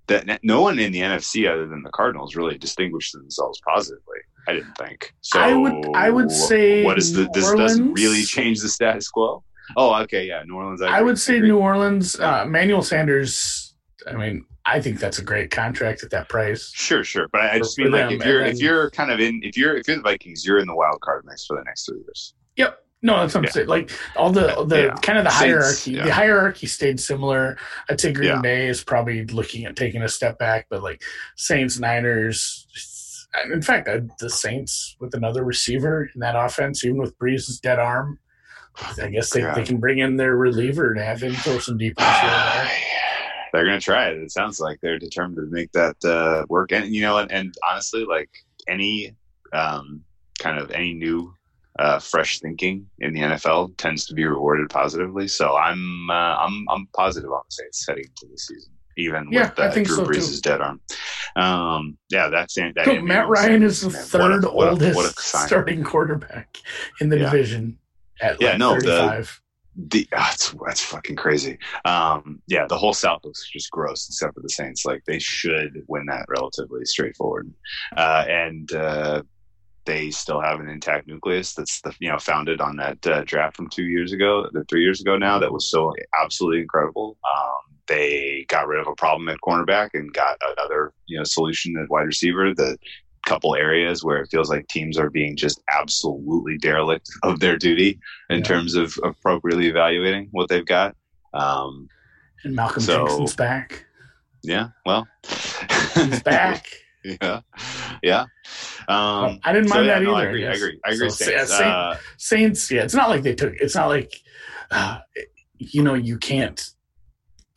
that? No one in the NFC other than the Cardinals really distinguished themselves positively. I didn't think. So I would- I would say what is the this doesn't really change the status quo. Oh, okay, yeah, New Orleans. I agree. would say. New Orleans. Uh, Manuel Sanders. I mean, I think that's a great contract at that price. Sure, sure, but I, I just mean like if you're and if you're kind of in if you're if you're the Vikings, you're in the wild card mix for the next three years. Yep. No, that's what I'm Yeah. saying. Like all the the Yeah. kind of the hierarchy. yeah. The hierarchy stayed similar. I'd say Green. Bay is probably looking at taking a step back, but like Saints, Niners. In fact, uh, the Saints with another receiver in that offense, even with Brees's dead arm, I guess they, they can bring in their reliever to have him throw some deep there. (sighs) They're gonna try it. It sounds like they're determined to make that uh, work. And you know, and, and honestly, like any um, kind of any new uh, fresh thinking in the NFL tends to be rewarded positively. So I'm uh, I'm I'm positive on the Saints heading into the season, even Yeah, with uh, Drew so, Brees' dead arm. Um, yeah, that's that. So Matt Ryan is the man, what third a- what a- oldest what a starting quarterback in the Yeah. division at Yeah, like no, the- 35. the ah, that's that's fucking crazy. Um, yeah, the whole South looks just gross, except for the Saints. Like they should win that relatively straightforward, uh, and uh, they still have an intact nucleus that's the, you know founded on that uh, draft from two years ago, the three years ago now. That was so absolutely incredible. Um, they got rid of a problem at cornerback and got another you know solution at wide receiver. The couple areas where it feels like teams are being just absolutely derelict (laughs) of their duty in Yeah. terms of appropriately evaluating what they've got. Um, And Malcolm so- Jackson's back. yeah, well, He's back. (laughs) (laughs) yeah, yeah. Um, I didn't so, mind yeah, that no, either. I agree. I guess. agree. I agree. So, Saints. yeah, Uh, Saints, yeah, it's not like they took. It's not like, uh, you know, you can't.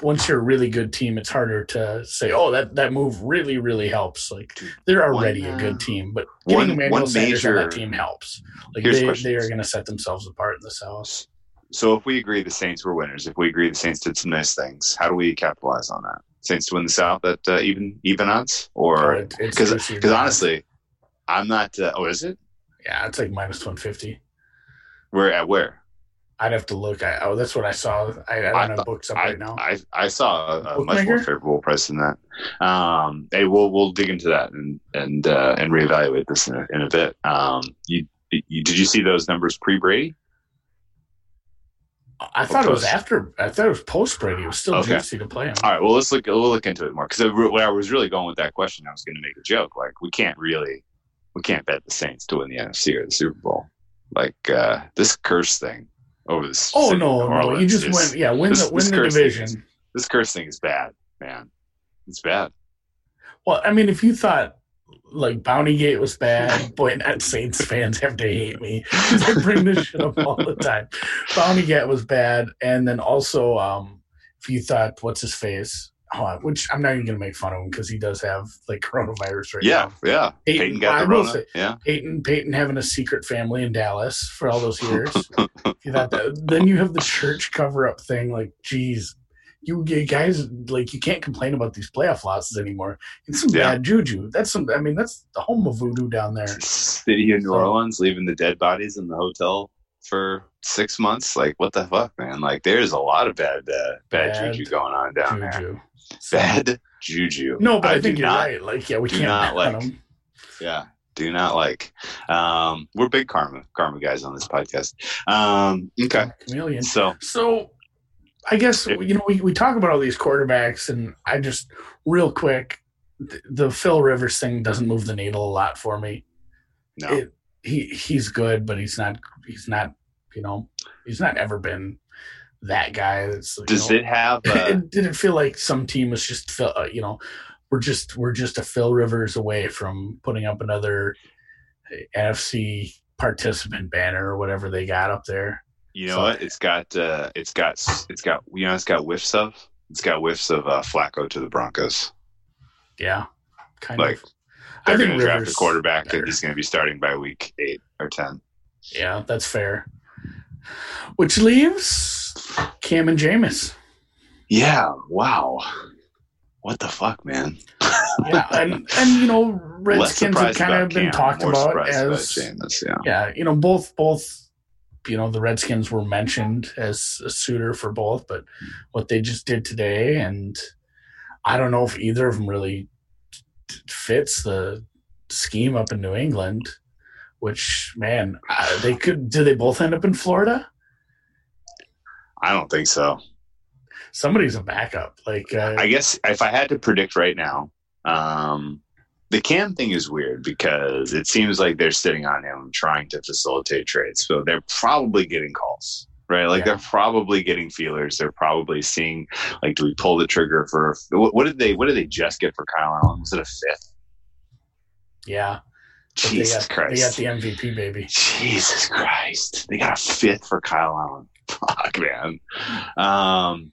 Once you're a really good team, it's harder to say, "Oh, that that move really, really helps." Like they're One, already a uh, good team, but one- getting Emmanuel one Sanders on that team helps. Like they, questions. they are going to set themselves apart in the South. so if we agree the Saints were winners, if we agree the Saints did some nice things, how do we capitalize on that? Saints to win the South at uh, even even odds, or because juicy because honestly, I'm not. Uh, oh, is it? yeah, it's like minus one fifty. We're at where? I'd have to look. I, oh, that's what I saw. I, I don't I have thought- books up I, right now. I I saw a, a much more favorable price than that. Um, hey, we'll we'll dig into that and and uh, and reevaluate this in a, in a bit. Um, you, you did you see those numbers pre Brady? I thought it was after. I thought it was post Brady. It was still Okay. juicy to play him. All right, well let's look we'll look into it more because where I was really going with that question, I was going to make a joke like we can't really we can't bet the Saints to win the NFC or the Super Bowl. Like uh, this curse thing over this. Oh no, New no! You just win. Yeah, win this- the win the division. is- This curse thing is bad, man. It's bad. Well, I mean, if you thought like Bounty Gate was bad, (laughs) boy, that Saints fans have to hate me because I bring this shit up all the time. Bounty Gate was bad, and then also, um, if you thought what's his face, oh, which I'm not even gonna make fun of him because he does have like coronavirus right Yeah, now. yeah. Payton- Payton got I the will Rona. say- Yeah. Payton, Payton having a secret family in Dallas for all those (laughs) years. You thought that, then you have the church cover up thing. Like, geez, you, guys, like, you can't complain about these playoff losses anymore. It's some Yeah. bad juju. That's some. I mean, that's the home of voodoo down there. City of New So- Orleans, leaving the dead bodies in the hotel for six months. Like, what the fuck, man? Like, there's a lot of bad, uh, bad, Bad juju going on down there. Juju. So- (laughs) Bad juju. No, but I, do think you're not- right. Like, yeah, we can't not like- them. Yeah, do not like. Um, we're big karma, karma guys on this podcast. Um, okay, Chameleon. so So I guess you know we, we talk about all these quarterbacks, and I just real quick, the, the Phil Rivers thing doesn't move the needle a lot for me. no, It, he he's good, but he's not he's not you know he's not ever been that guy. That's does know, it have? Uh, (laughs) it didn't feel like some team was just uh, you know we're just we're just a Phil Rivers away from putting up another NFC participant banner or whatever they got up there. You know so- what? It's got. Uh, it's got. It's got. You know, it's got whiffs of. It's got whiffs of uh, Flacco to the Broncos. Yeah, kind Like, of. They're I think going to draft a quarterback better. that he's going to be starting by week eight or ten. Yeah, that's fair. Which leaves Cam and Jameis. Yeah. Wow. What the fuck, man? Yeah, and and you know (laughs) Redskins have kind of been Cam, talked about as Jameis, yeah. yeah, you know both both you know the Redskins were mentioned as a suitor for both, but what they just did today, and I don't know if either of them really fits the scheme up in New England. Which man, they could. Do they both end up in Florida? I don't think so. somebody's a backup. Like uh, I guess if I had to predict right now, um, the Cam thing is weird because it seems like they're sitting on him trying to facilitate trades. So they're probably getting calls, right? Like Yeah. they're probably getting feelers. They're probably seeing like, do we pull the trigger for what, what did they what did they just get for Kyle Allen? Was it a fifth? yeah, but they Jesus got, Christ! they got the MVP baby. Jesus Christ! They got a fifth for Kyle Allen. (laughs) Fuck, man. Um,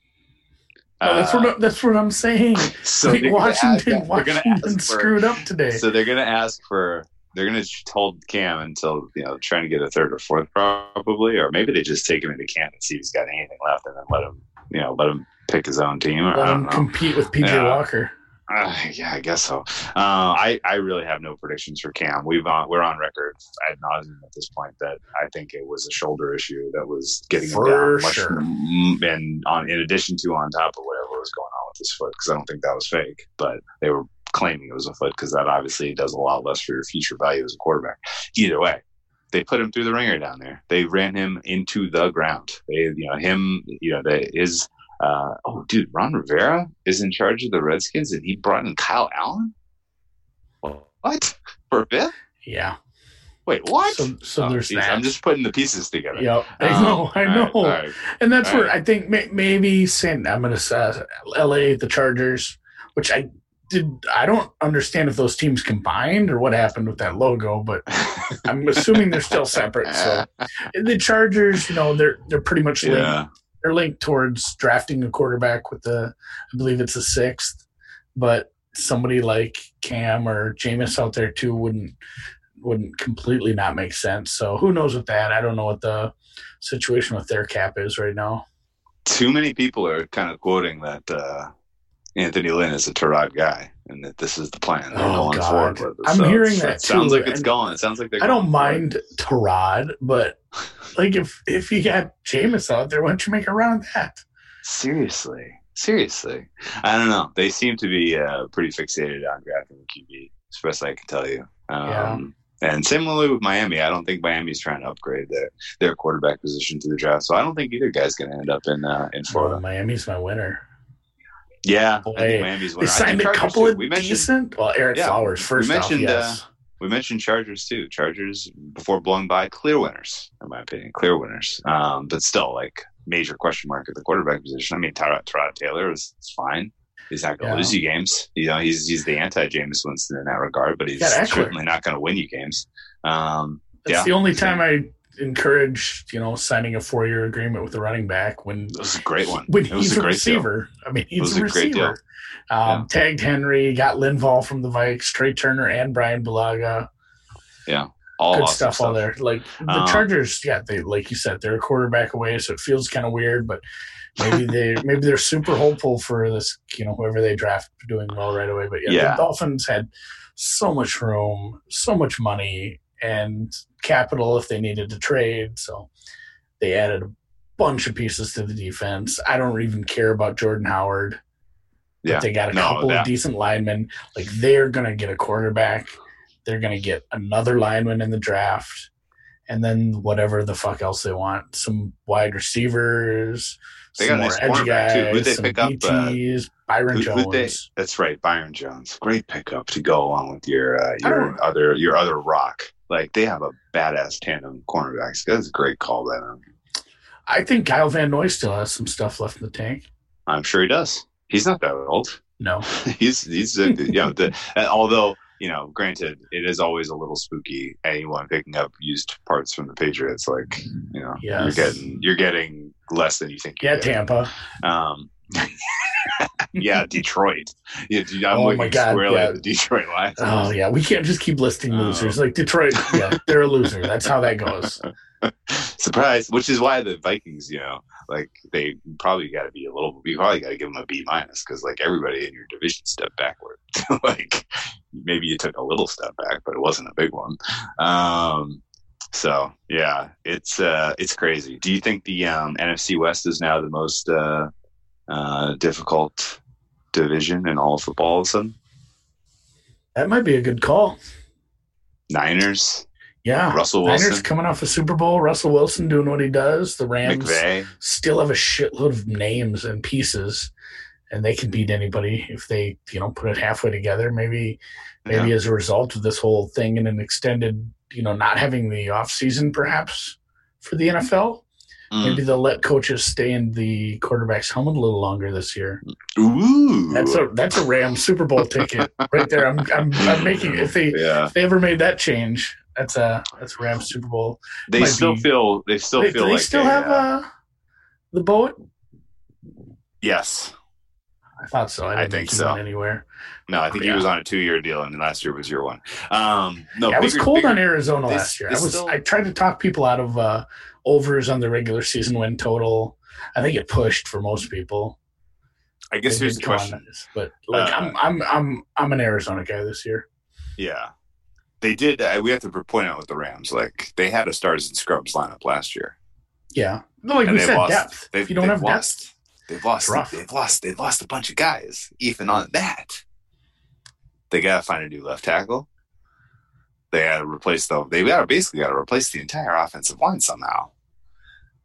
Oh, that's uh, what I- that's what I'm saying. (laughs) so Like, they're gonna Washington, ask- Washington ask for- screwed up today. So they're going to ask for. They're going to hold Cam until you know trying to get a third or fourth probably, or maybe they just take him into camp and see if he's got anything left, and then let him you know let him pick his own team. Or, Let him know. compete with PJ Yeah. Walker. Uh, yeah, I guess so. Uh, I I really have no predictions for Cam. We've on we're on record ad nauseum at this point that I think it was a shoulder issue that was getting him For down much, sure. and on in addition to on top of whatever was going on with his foot because I don't think that was fake, but they were claiming it was a foot because that obviously does a lot less for your future value as a quarterback. Either way. They put him through the ringer down there. They ran him into the ground. They, you know, him, you know, the, his uh, oh, dude, Ron Rivera is in charge of the Redskins, and he brought in Kyle Allen. What for a fifth? Yeah. Wait, what? So, so Oh, there's geez, that. I'm just putting the pieces together. Yep. (laughs) I Um, know. I know. all right. And that's All where I think may, maybe San, I'm going to say LA, the Chargers, which I did. I don't understand if those teams combined or what happened with that logo, but (laughs) I'm assuming they're still separate. So (laughs) the Chargers, you know, they're they're pretty much linked. yeah, They're linked towards drafting a quarterback with the, I believe it's the sixth, but somebody like Cam or Jameis out there too wouldn't wouldn't completely not make sense. So who knows with that? I don't know what the situation with their cap is right now. too many people are kind of quoting that uh, Anthony Lynn is a Tyrod guy, and that this is the plan. They're Oh, going God. forward with it. I'm hearing that, It sounds like it's going. It sounds like they're. I don't mind Tyrod, but like if if you got Jameis out there, why don't you make a run at that? Seriously, seriously, I don't know. They seem to be uh, pretty fixated on drafting a QB, as best I can tell you. Um, And similarly with Miami, I don't think Miami's trying to upgrade their their quarterback position to the draft. So I don't think either guy's going to end up in uh, in Florida. Well, Miami's my winner. Yeah, They winner. Signed a couple of we mentioned decent. Well, Ereck Yeah, Flowers first We mentioned, off, yes. we mentioned Chargers too. Chargers before blowing by clear winners, in my opinion, clear winners. Um, but still, like major question mark at the quarterback position. I mean, Tyrod, Tyrod Taylor is, is fine. He's not going to Yeah. lose you games. You know, he's he's the anti Jameis Winston in that regard, but he's Ekeler. certainly not going to win you games. Um, That's yeah. the only time I encouraged, you know, signing a four year agreement with the running back when it was a great one. when it he's a a, great receiver. I mean, he's a a deal. receiver. Um, Tagged Henry, got Linval from the Vikes, Trai Turner, and Brian Bulaga. Yeah, All Good awesome stuff, all there. Like the Um, Chargers, yeah, they like you said, they're a quarterback away, so it feels kind of weird, but maybe (laughs) they maybe they're super hopeful for this, you know, whoever they draft doing well right away. But yeah, Yeah. the Dolphins had so much room, so much money, and capital if they needed to trade. So they added a bunch of pieces to the defense. I don't even care about Jordan Howard. But Yeah. they got a No, couple that- of decent linemen. Like they're gonna get a quarterback. They're gonna get another lineman in the draft, and then whatever the fuck else they want. Some wide receivers. They some got more nice edge cornerback, too. guys. Who'd they some pick up, uh, BTs, Byron who- Jones. they- That's right, Byron Jones. Great pickup to go along with your uh, your other your other rock. Like they have a badass tandem cornerbacks. That's a great call by them. I think Kyle Van Noy still has some stuff left in the tank. I'm sure he does. He's not that old. No, (laughs) he's he's a, you know the, uh, although you know granted it is always a little spooky anyone picking up used parts from the Patriots like you know Yes. you're getting you're getting less than you think you're yeah, getting. Tampa. Um, (laughs) yeah, Detroit. Yeah, I'm Oh my God, squarely yeah. at the Detroit Lions. Oh yeah, we can't just keep listing Oh. losers. Like Detroit, yeah, they're a loser. That's how that goes. (laughs) Surprise! Which is why the Vikings, you know, like they probably got to be a little. You probably got to give them a B minus because like everybody in your division stepped backward. (laughs) like maybe you took a little step back, but it wasn't a big one. Um, so yeah, it's uh, it's crazy. Do you think the um, NFC West is now the most uh, uh, difficult division in all of football? All of a sudden, That might be a good call. Niners. Yeah, Russell Niners coming off a Super Bowl. Russell Wilson doing what he does. The Rams McVay. still have a shitload of names and pieces, and they can beat anybody if they, you know, put it halfway together. Maybe, maybe Yeah. as a result of this whole thing and an extended, you know, not having the off season, perhaps for the NFL, Mm. maybe they'll let coaches stay in the quarterback's helmet a little longer this year. Ooh, That's a that's a Rams Super Bowl ticket (laughs) right there. I'm I'm, I'm making if they yeah. if they ever made that change, that's a that's a Rams Super Bowl. They might still be- feel. They still Wait, feel do they like still they, have uh, uh, the boat? yes. I thought so. I, I think so. anywhere. No, I think he was on a two-year deal, and last year was year one. Um, no, Yeah, it was cold bigger- on Arizona they- last year. I was still- I tried to talk people out of uh, overs on the regular season win total. I think it pushed for most people. I guess They here's the question. this, but like Uh, I'm I'm I'm I'm an Arizona guy this year. Yeah, they did. Uh, we have to point out with the Rams, like they had a stars and scrubs lineup last year. Yeah, No, like And we they've said, lost- depth. They've, If you don't they've lost. depth, They've lost. Rough. They've lost. They've lost a bunch of guys. Even on that, they got to find a new left tackle. They got to replace the. They got to basically got to replace the entire offensive line somehow.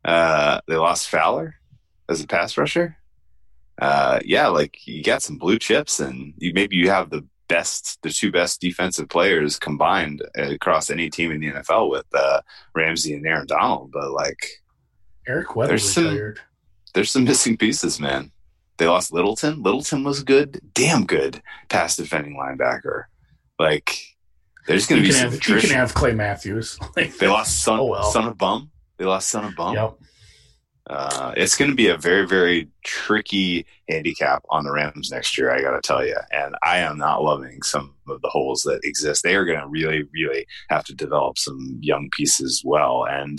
Uh, they lost Fowler as a pass rusher. Uh, yeah, like you got some blue chips, and you maybe you have the best, the two best defensive players combined across any team in the NFL with uh, Ramsey and Aaron Donald. But like, Eric Weddle There's some- retired. there's some missing pieces, man. They lost Littleton. Littleton was good, damn good pass defending linebacker. Like, there's going to be some have, you can have Clay Matthews. (laughs) Like They lost son, Oh, well. son of bum. They lost son of bum. Yep. Uh, it's going to be a very, very tricky handicap on the Rams next year. I got to tell you, and I am not loving some of the holes that exist. They are going to really, really have to develop some young pieces well. And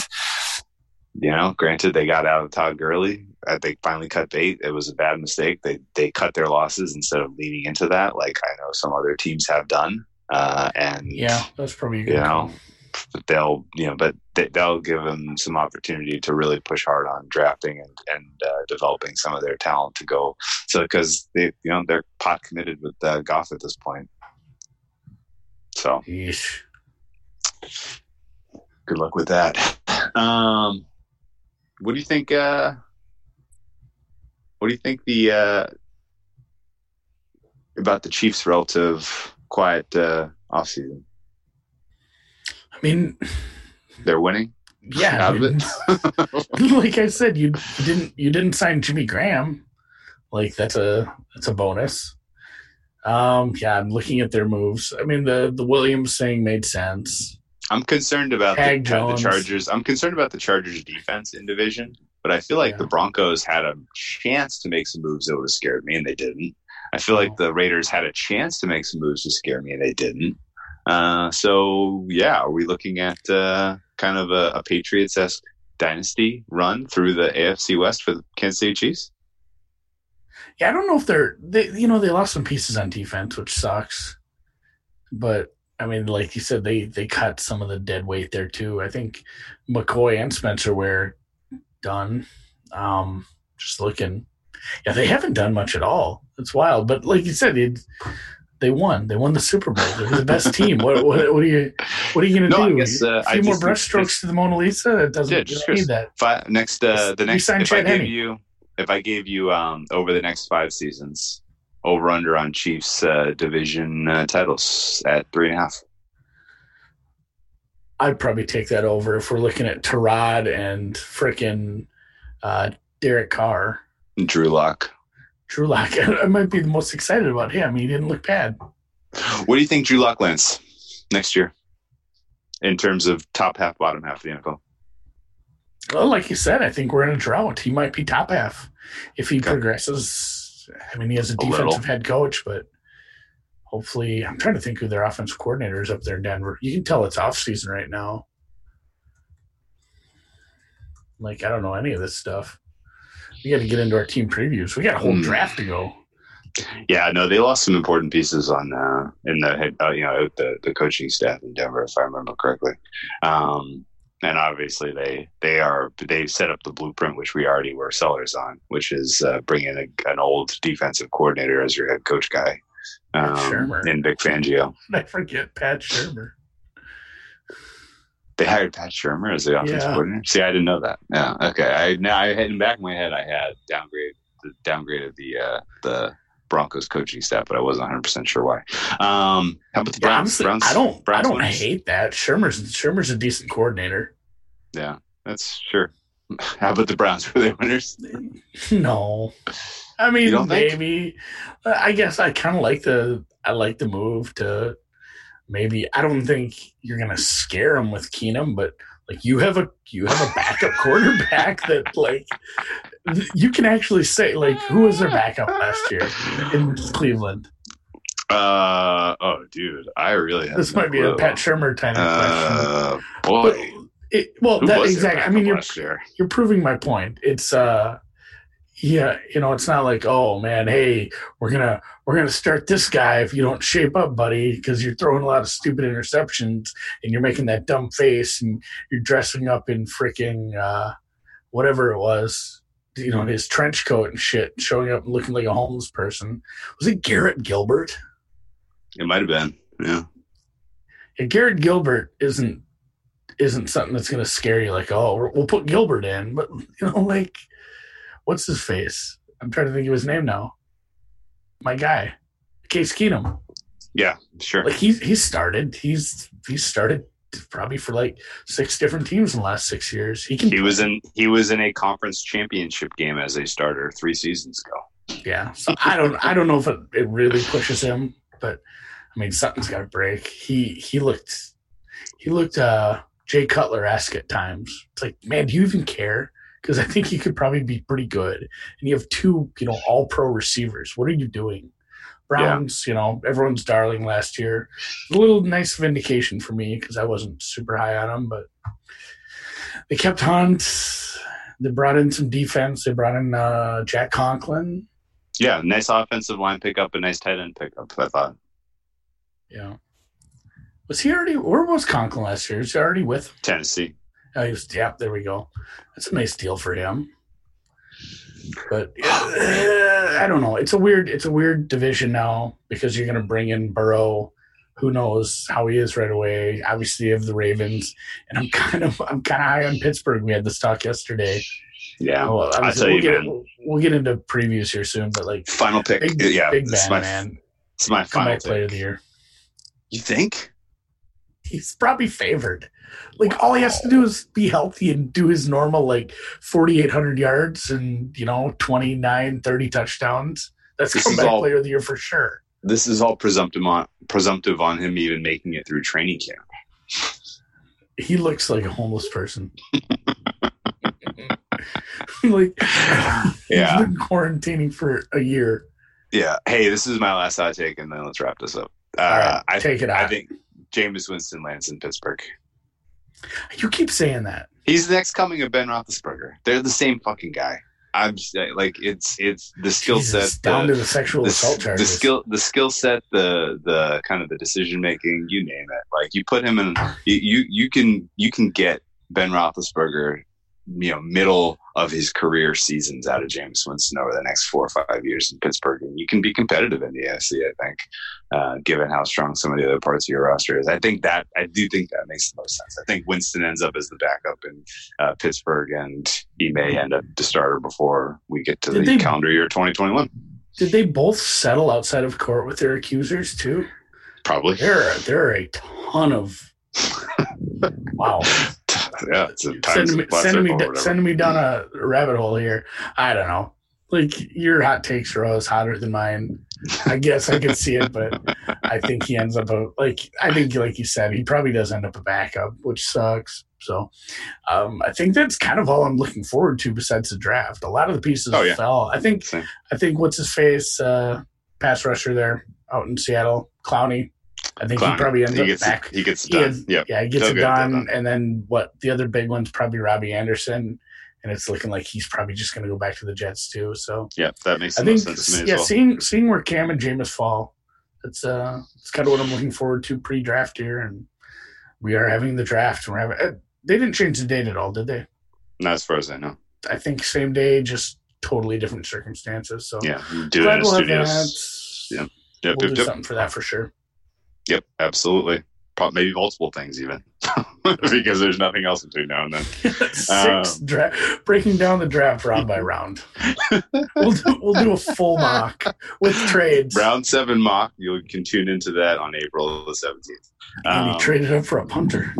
you know, granted, they got out of Todd Gurley. Uh, They finally cut bait. It was a bad mistake. They they cut their losses instead of leaning into that, like I know some other teams have done. Uh, and Yeah, that's probably a good you know, they'll you know, but they, they'll give them some opportunity to really push hard on drafting and and uh, developing some of their talent to go. So because they you know they're pot committed with uh, Goff at this point. So Yeesh. good luck with that. Um, what do you think? Uh, what do you think the uh, about the Chiefs' relative quiet uh, offseason? I mean, They're winning. yeah. Out I of mean, (laughs) like I said, you, didn't you didn't sign Jimmy Graham. Like that's a that's a bonus. Um, yeah, I'm looking at their moves. I mean, the the Williams thing made sense. I'm concerned about the, the Chargers. I'm concerned about the Chargers' defense in division, but I feel like Yeah. the Broncos had a chance to make some moves that would have scared me, and they didn't. I feel like the Raiders had a chance to make some moves to scare me, and they didn't. Uh, so yeah, are we looking at uh, kind of a, a Patriots esque dynasty run through the AFC West for the Kansas City Chiefs? Yeah, I don't know if they're they you know they lost some pieces on defense, which sucks. But I mean, like you said, they they cut some of the dead weight there too. I think McCoy and Spencer were done. Um, just looking, yeah, they haven't done much at all. It's wild, but like you said, it, they won. They won the Super Bowl. They're the best team. What, what, what are you what are you gonna No, I do? guess, uh, a I few more just- brushstrokes to the Mona Lisa. It doesn't Yeah, just need that. Five, next, uh, the next. If I Chad gave Henne. you, if I gave you um, over the next five seasons, over under on Chiefs uh, division uh, titles at three and a half. I'd probably take that over if we're looking at Tyrod and frickin' uh, Derek Carr. Drew Lock. Drew Lock. (laughs) I might be the most excited about him. He didn't look bad. What do you think Drew Lock lands next year in terms of top half, bottom half of the NFL? Well, like you said, I think we're in a drought. He might be top half if he Okay. progresses. I mean, he has a A little. defensive head coach, but hopefully, I'm trying to think who their offensive coordinator is up there in Denver. You can tell it's off season right now. Like I don't know any of this stuff. We got to get into our team previews. We got a whole Hmm. draft to go. Yeah, no, they lost some important pieces on uh, in the head, uh, you know, the the coaching staff in Denver, if I remember correctly. Um, and obviously, they they are they set up the blueprint, which we already were sellers on, which is uh, bringing a, an old defensive coordinator as your head coach guy, um, in Vic Fangio. (laughs) I forget Pat Shurmur. They hired Pat Shurmur as the offensive Yeah. coordinator. See, I didn't know that. Yeah. Okay. I now I had in the back of my head I had downgrade the downgraded the uh, the Broncos coaching staff, but I wasn't 100 percent sure why. Um, how about the Yeah, Browns? honestly, Browns I don't. Browns I don't winners? hate that. Shurmur's Shurmur's a decent coordinator. Yeah, that's sure. How about the Browns? (laughs) Were they winners? (laughs) No, I mean think? maybe. uh, I guess I kind of like the. I like the move to maybe. I don't think you're gonna scare him with Keenum, but like you have a you have a backup (laughs) quarterback that like you can actually say like who was their backup last year in Cleveland. Uh oh, dude, I really have This no might be a clue. Pat Shurmur kind of question. Uh, But boy, it, well, who that exactly. I mean, you're you're proving my point. It's uh yeah, you know, it's not like, oh man, hey, we're gonna we're gonna start this guy if you don't shape up, buddy, because you're throwing a lot of stupid interceptions and you're making that dumb face and you're dressing up in freaking uh whatever it was, you know, his trench coat and shit, showing up looking like a homeless person. Was it Garrett Gilbert? It might have been. Yeah. And Garrett Gilbert isn't isn't something that's going to scare you. Like, oh, we'll put Gilbert in, but you know, like, what's his face? I'm trying to think of his name now. My guy, Case Keenum. Yeah. Sure. Like he's he's started. He's he's started probably for like six different teams in the last six years. He can. He was in he was in a conference championship game as a starter three seasons ago. Yeah. So I don't I don't know if it, it really pushes him, but I mean something's got to break. He he looked he looked uh Jay Cutler esque at times. It's like, man, do you even care? Because I think he could probably be pretty good. And you have two, you know, all pro receivers. What are you doing? Browns, you know, everyone's darling last year. A little nice vindication for me because I wasn't super high on them, but they kept Hunt. They brought in some defense. They brought in uh, Jack Conklin. Yeah, nice offensive line pickup, a nice tight end pickup. I thought. Yeah. Was he already? Where was Conklin last year? Was he already with? Tennessee. Oh, he was, yeah, there we go. That's a nice deal for him. But (sighs) uh, I don't know. It's a weird. It's a weird division now because you're going to bring in Burrow. Who knows how he is right away? Obviously, you have the Ravens, and I'm (laughs) kind of I'm kind of high on Pittsburgh. We had this talk yesterday. Yeah. Oh, well, I tell we'll you, get man. we'll get into previews here soon, but like Final pick. big, yeah, big man, my man, It's my final comeback player of the year. You think? He's probably favored. Like all he has to do is be healthy and do his normal like 4800 yards and you know 29 30 touchdowns. That's This comeback all- player of the year for sure. This is all presumptive on presumptive on him even making it through training camp. He looks like a homeless person. (laughs) like (laughs) Yeah. he's been quarantining for a year. Yeah. Hey, this is my last hot take, and then let's wrap this up. Uh, right, I take it I think Jameis Winston lands in Pittsburgh. You keep saying that. He's the next coming of Ben Roethlisberger. They're the same fucking guy. I'm just, uh, like it's it's the skill Jesus, set, down the, to the sexual the, assault the skill the skill set, the the kind of the decision making. You name it. Like you put him in, you you, you can you can get Ben Roethlisberger, you know, middle of his career seasons out of Jameis Winston over the next four or five years in Pittsburgh, and you can be competitive in the AFC. I think, uh, given how strong some of the other parts of your roster is, I think that I do think that makes the most sense. I think Winston ends up as the backup in uh, Pittsburgh, and he may end up the starter before we get to Did the they- calendar year 2021. Did they both settle outside of court with their accusers too? Probably. There, are, there are a ton of. (laughs) Wow. Yeah, it's a time sending me, sending me, circle or da- whatever. sending me down a rabbit hole here. I don't know. Like your hot takes are always hotter than mine. I guess I could see it, but I think he ends up a like. I think, like you said, he probably does end up a backup, which sucks. So, um, I think that's kind of all I'm looking forward to besides the draft. A lot of the pieces Oh, yeah. fell. I think. Same. I think what's his face, uh, pass rusher there out in Seattle, Clowney. I think Clowney. he probably ends he up gets back. he gets it He done. Yep. Yeah, he gets it done. done. And then what the other big one's probably Robbie Anderson. And it's looking like he's probably just going to go back to the Jets too. So yeah, That makes I think, sense to me as yeah, well. seeing seeing where Cam and Jameis fall, that's uh, it's kind of what I'm looking forward to pre-draft here. And we are having the draft. We're having. Uh, they didn't change the date at all, did they? Not as far as I know. I think same day, just totally different circumstances. So Yeah. Do it in we'll studios. that. Yep. Yep. We'll Yep. do Yep. something for that for sure. Yep. Absolutely. Probably maybe multiple things even. (laughs) because there's nothing else between now and then. (laughs) Six Um, dra- breaking down the draft round by (laughs) round. we'll do we'll do a full mock with trades. Round seven mock. You can tune into that on April the seventeenth. and he Um, traded up for a punter.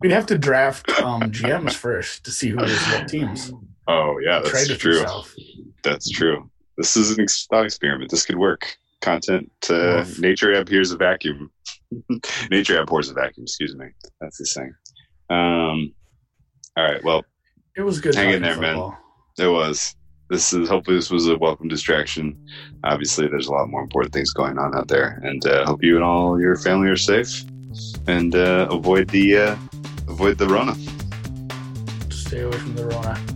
We'd have to draft um, GMs first to see who is what teams. oh yeah, that's true. That's true. This is an thought experiment. This could work. Content. Uh, Oof. nature abhors a vacuum. (laughs) nature abhors a vacuum. Excuse me. That's the saying. Um. All right. Well, It was good. Hang in there, man. it was. This is hopefully this was a welcome distraction. Obviously, there's a lot more important things going on out there, and uh, hope you and all your family are safe and uh, avoid the uh, avoid the Rona. Stay away from the Rona.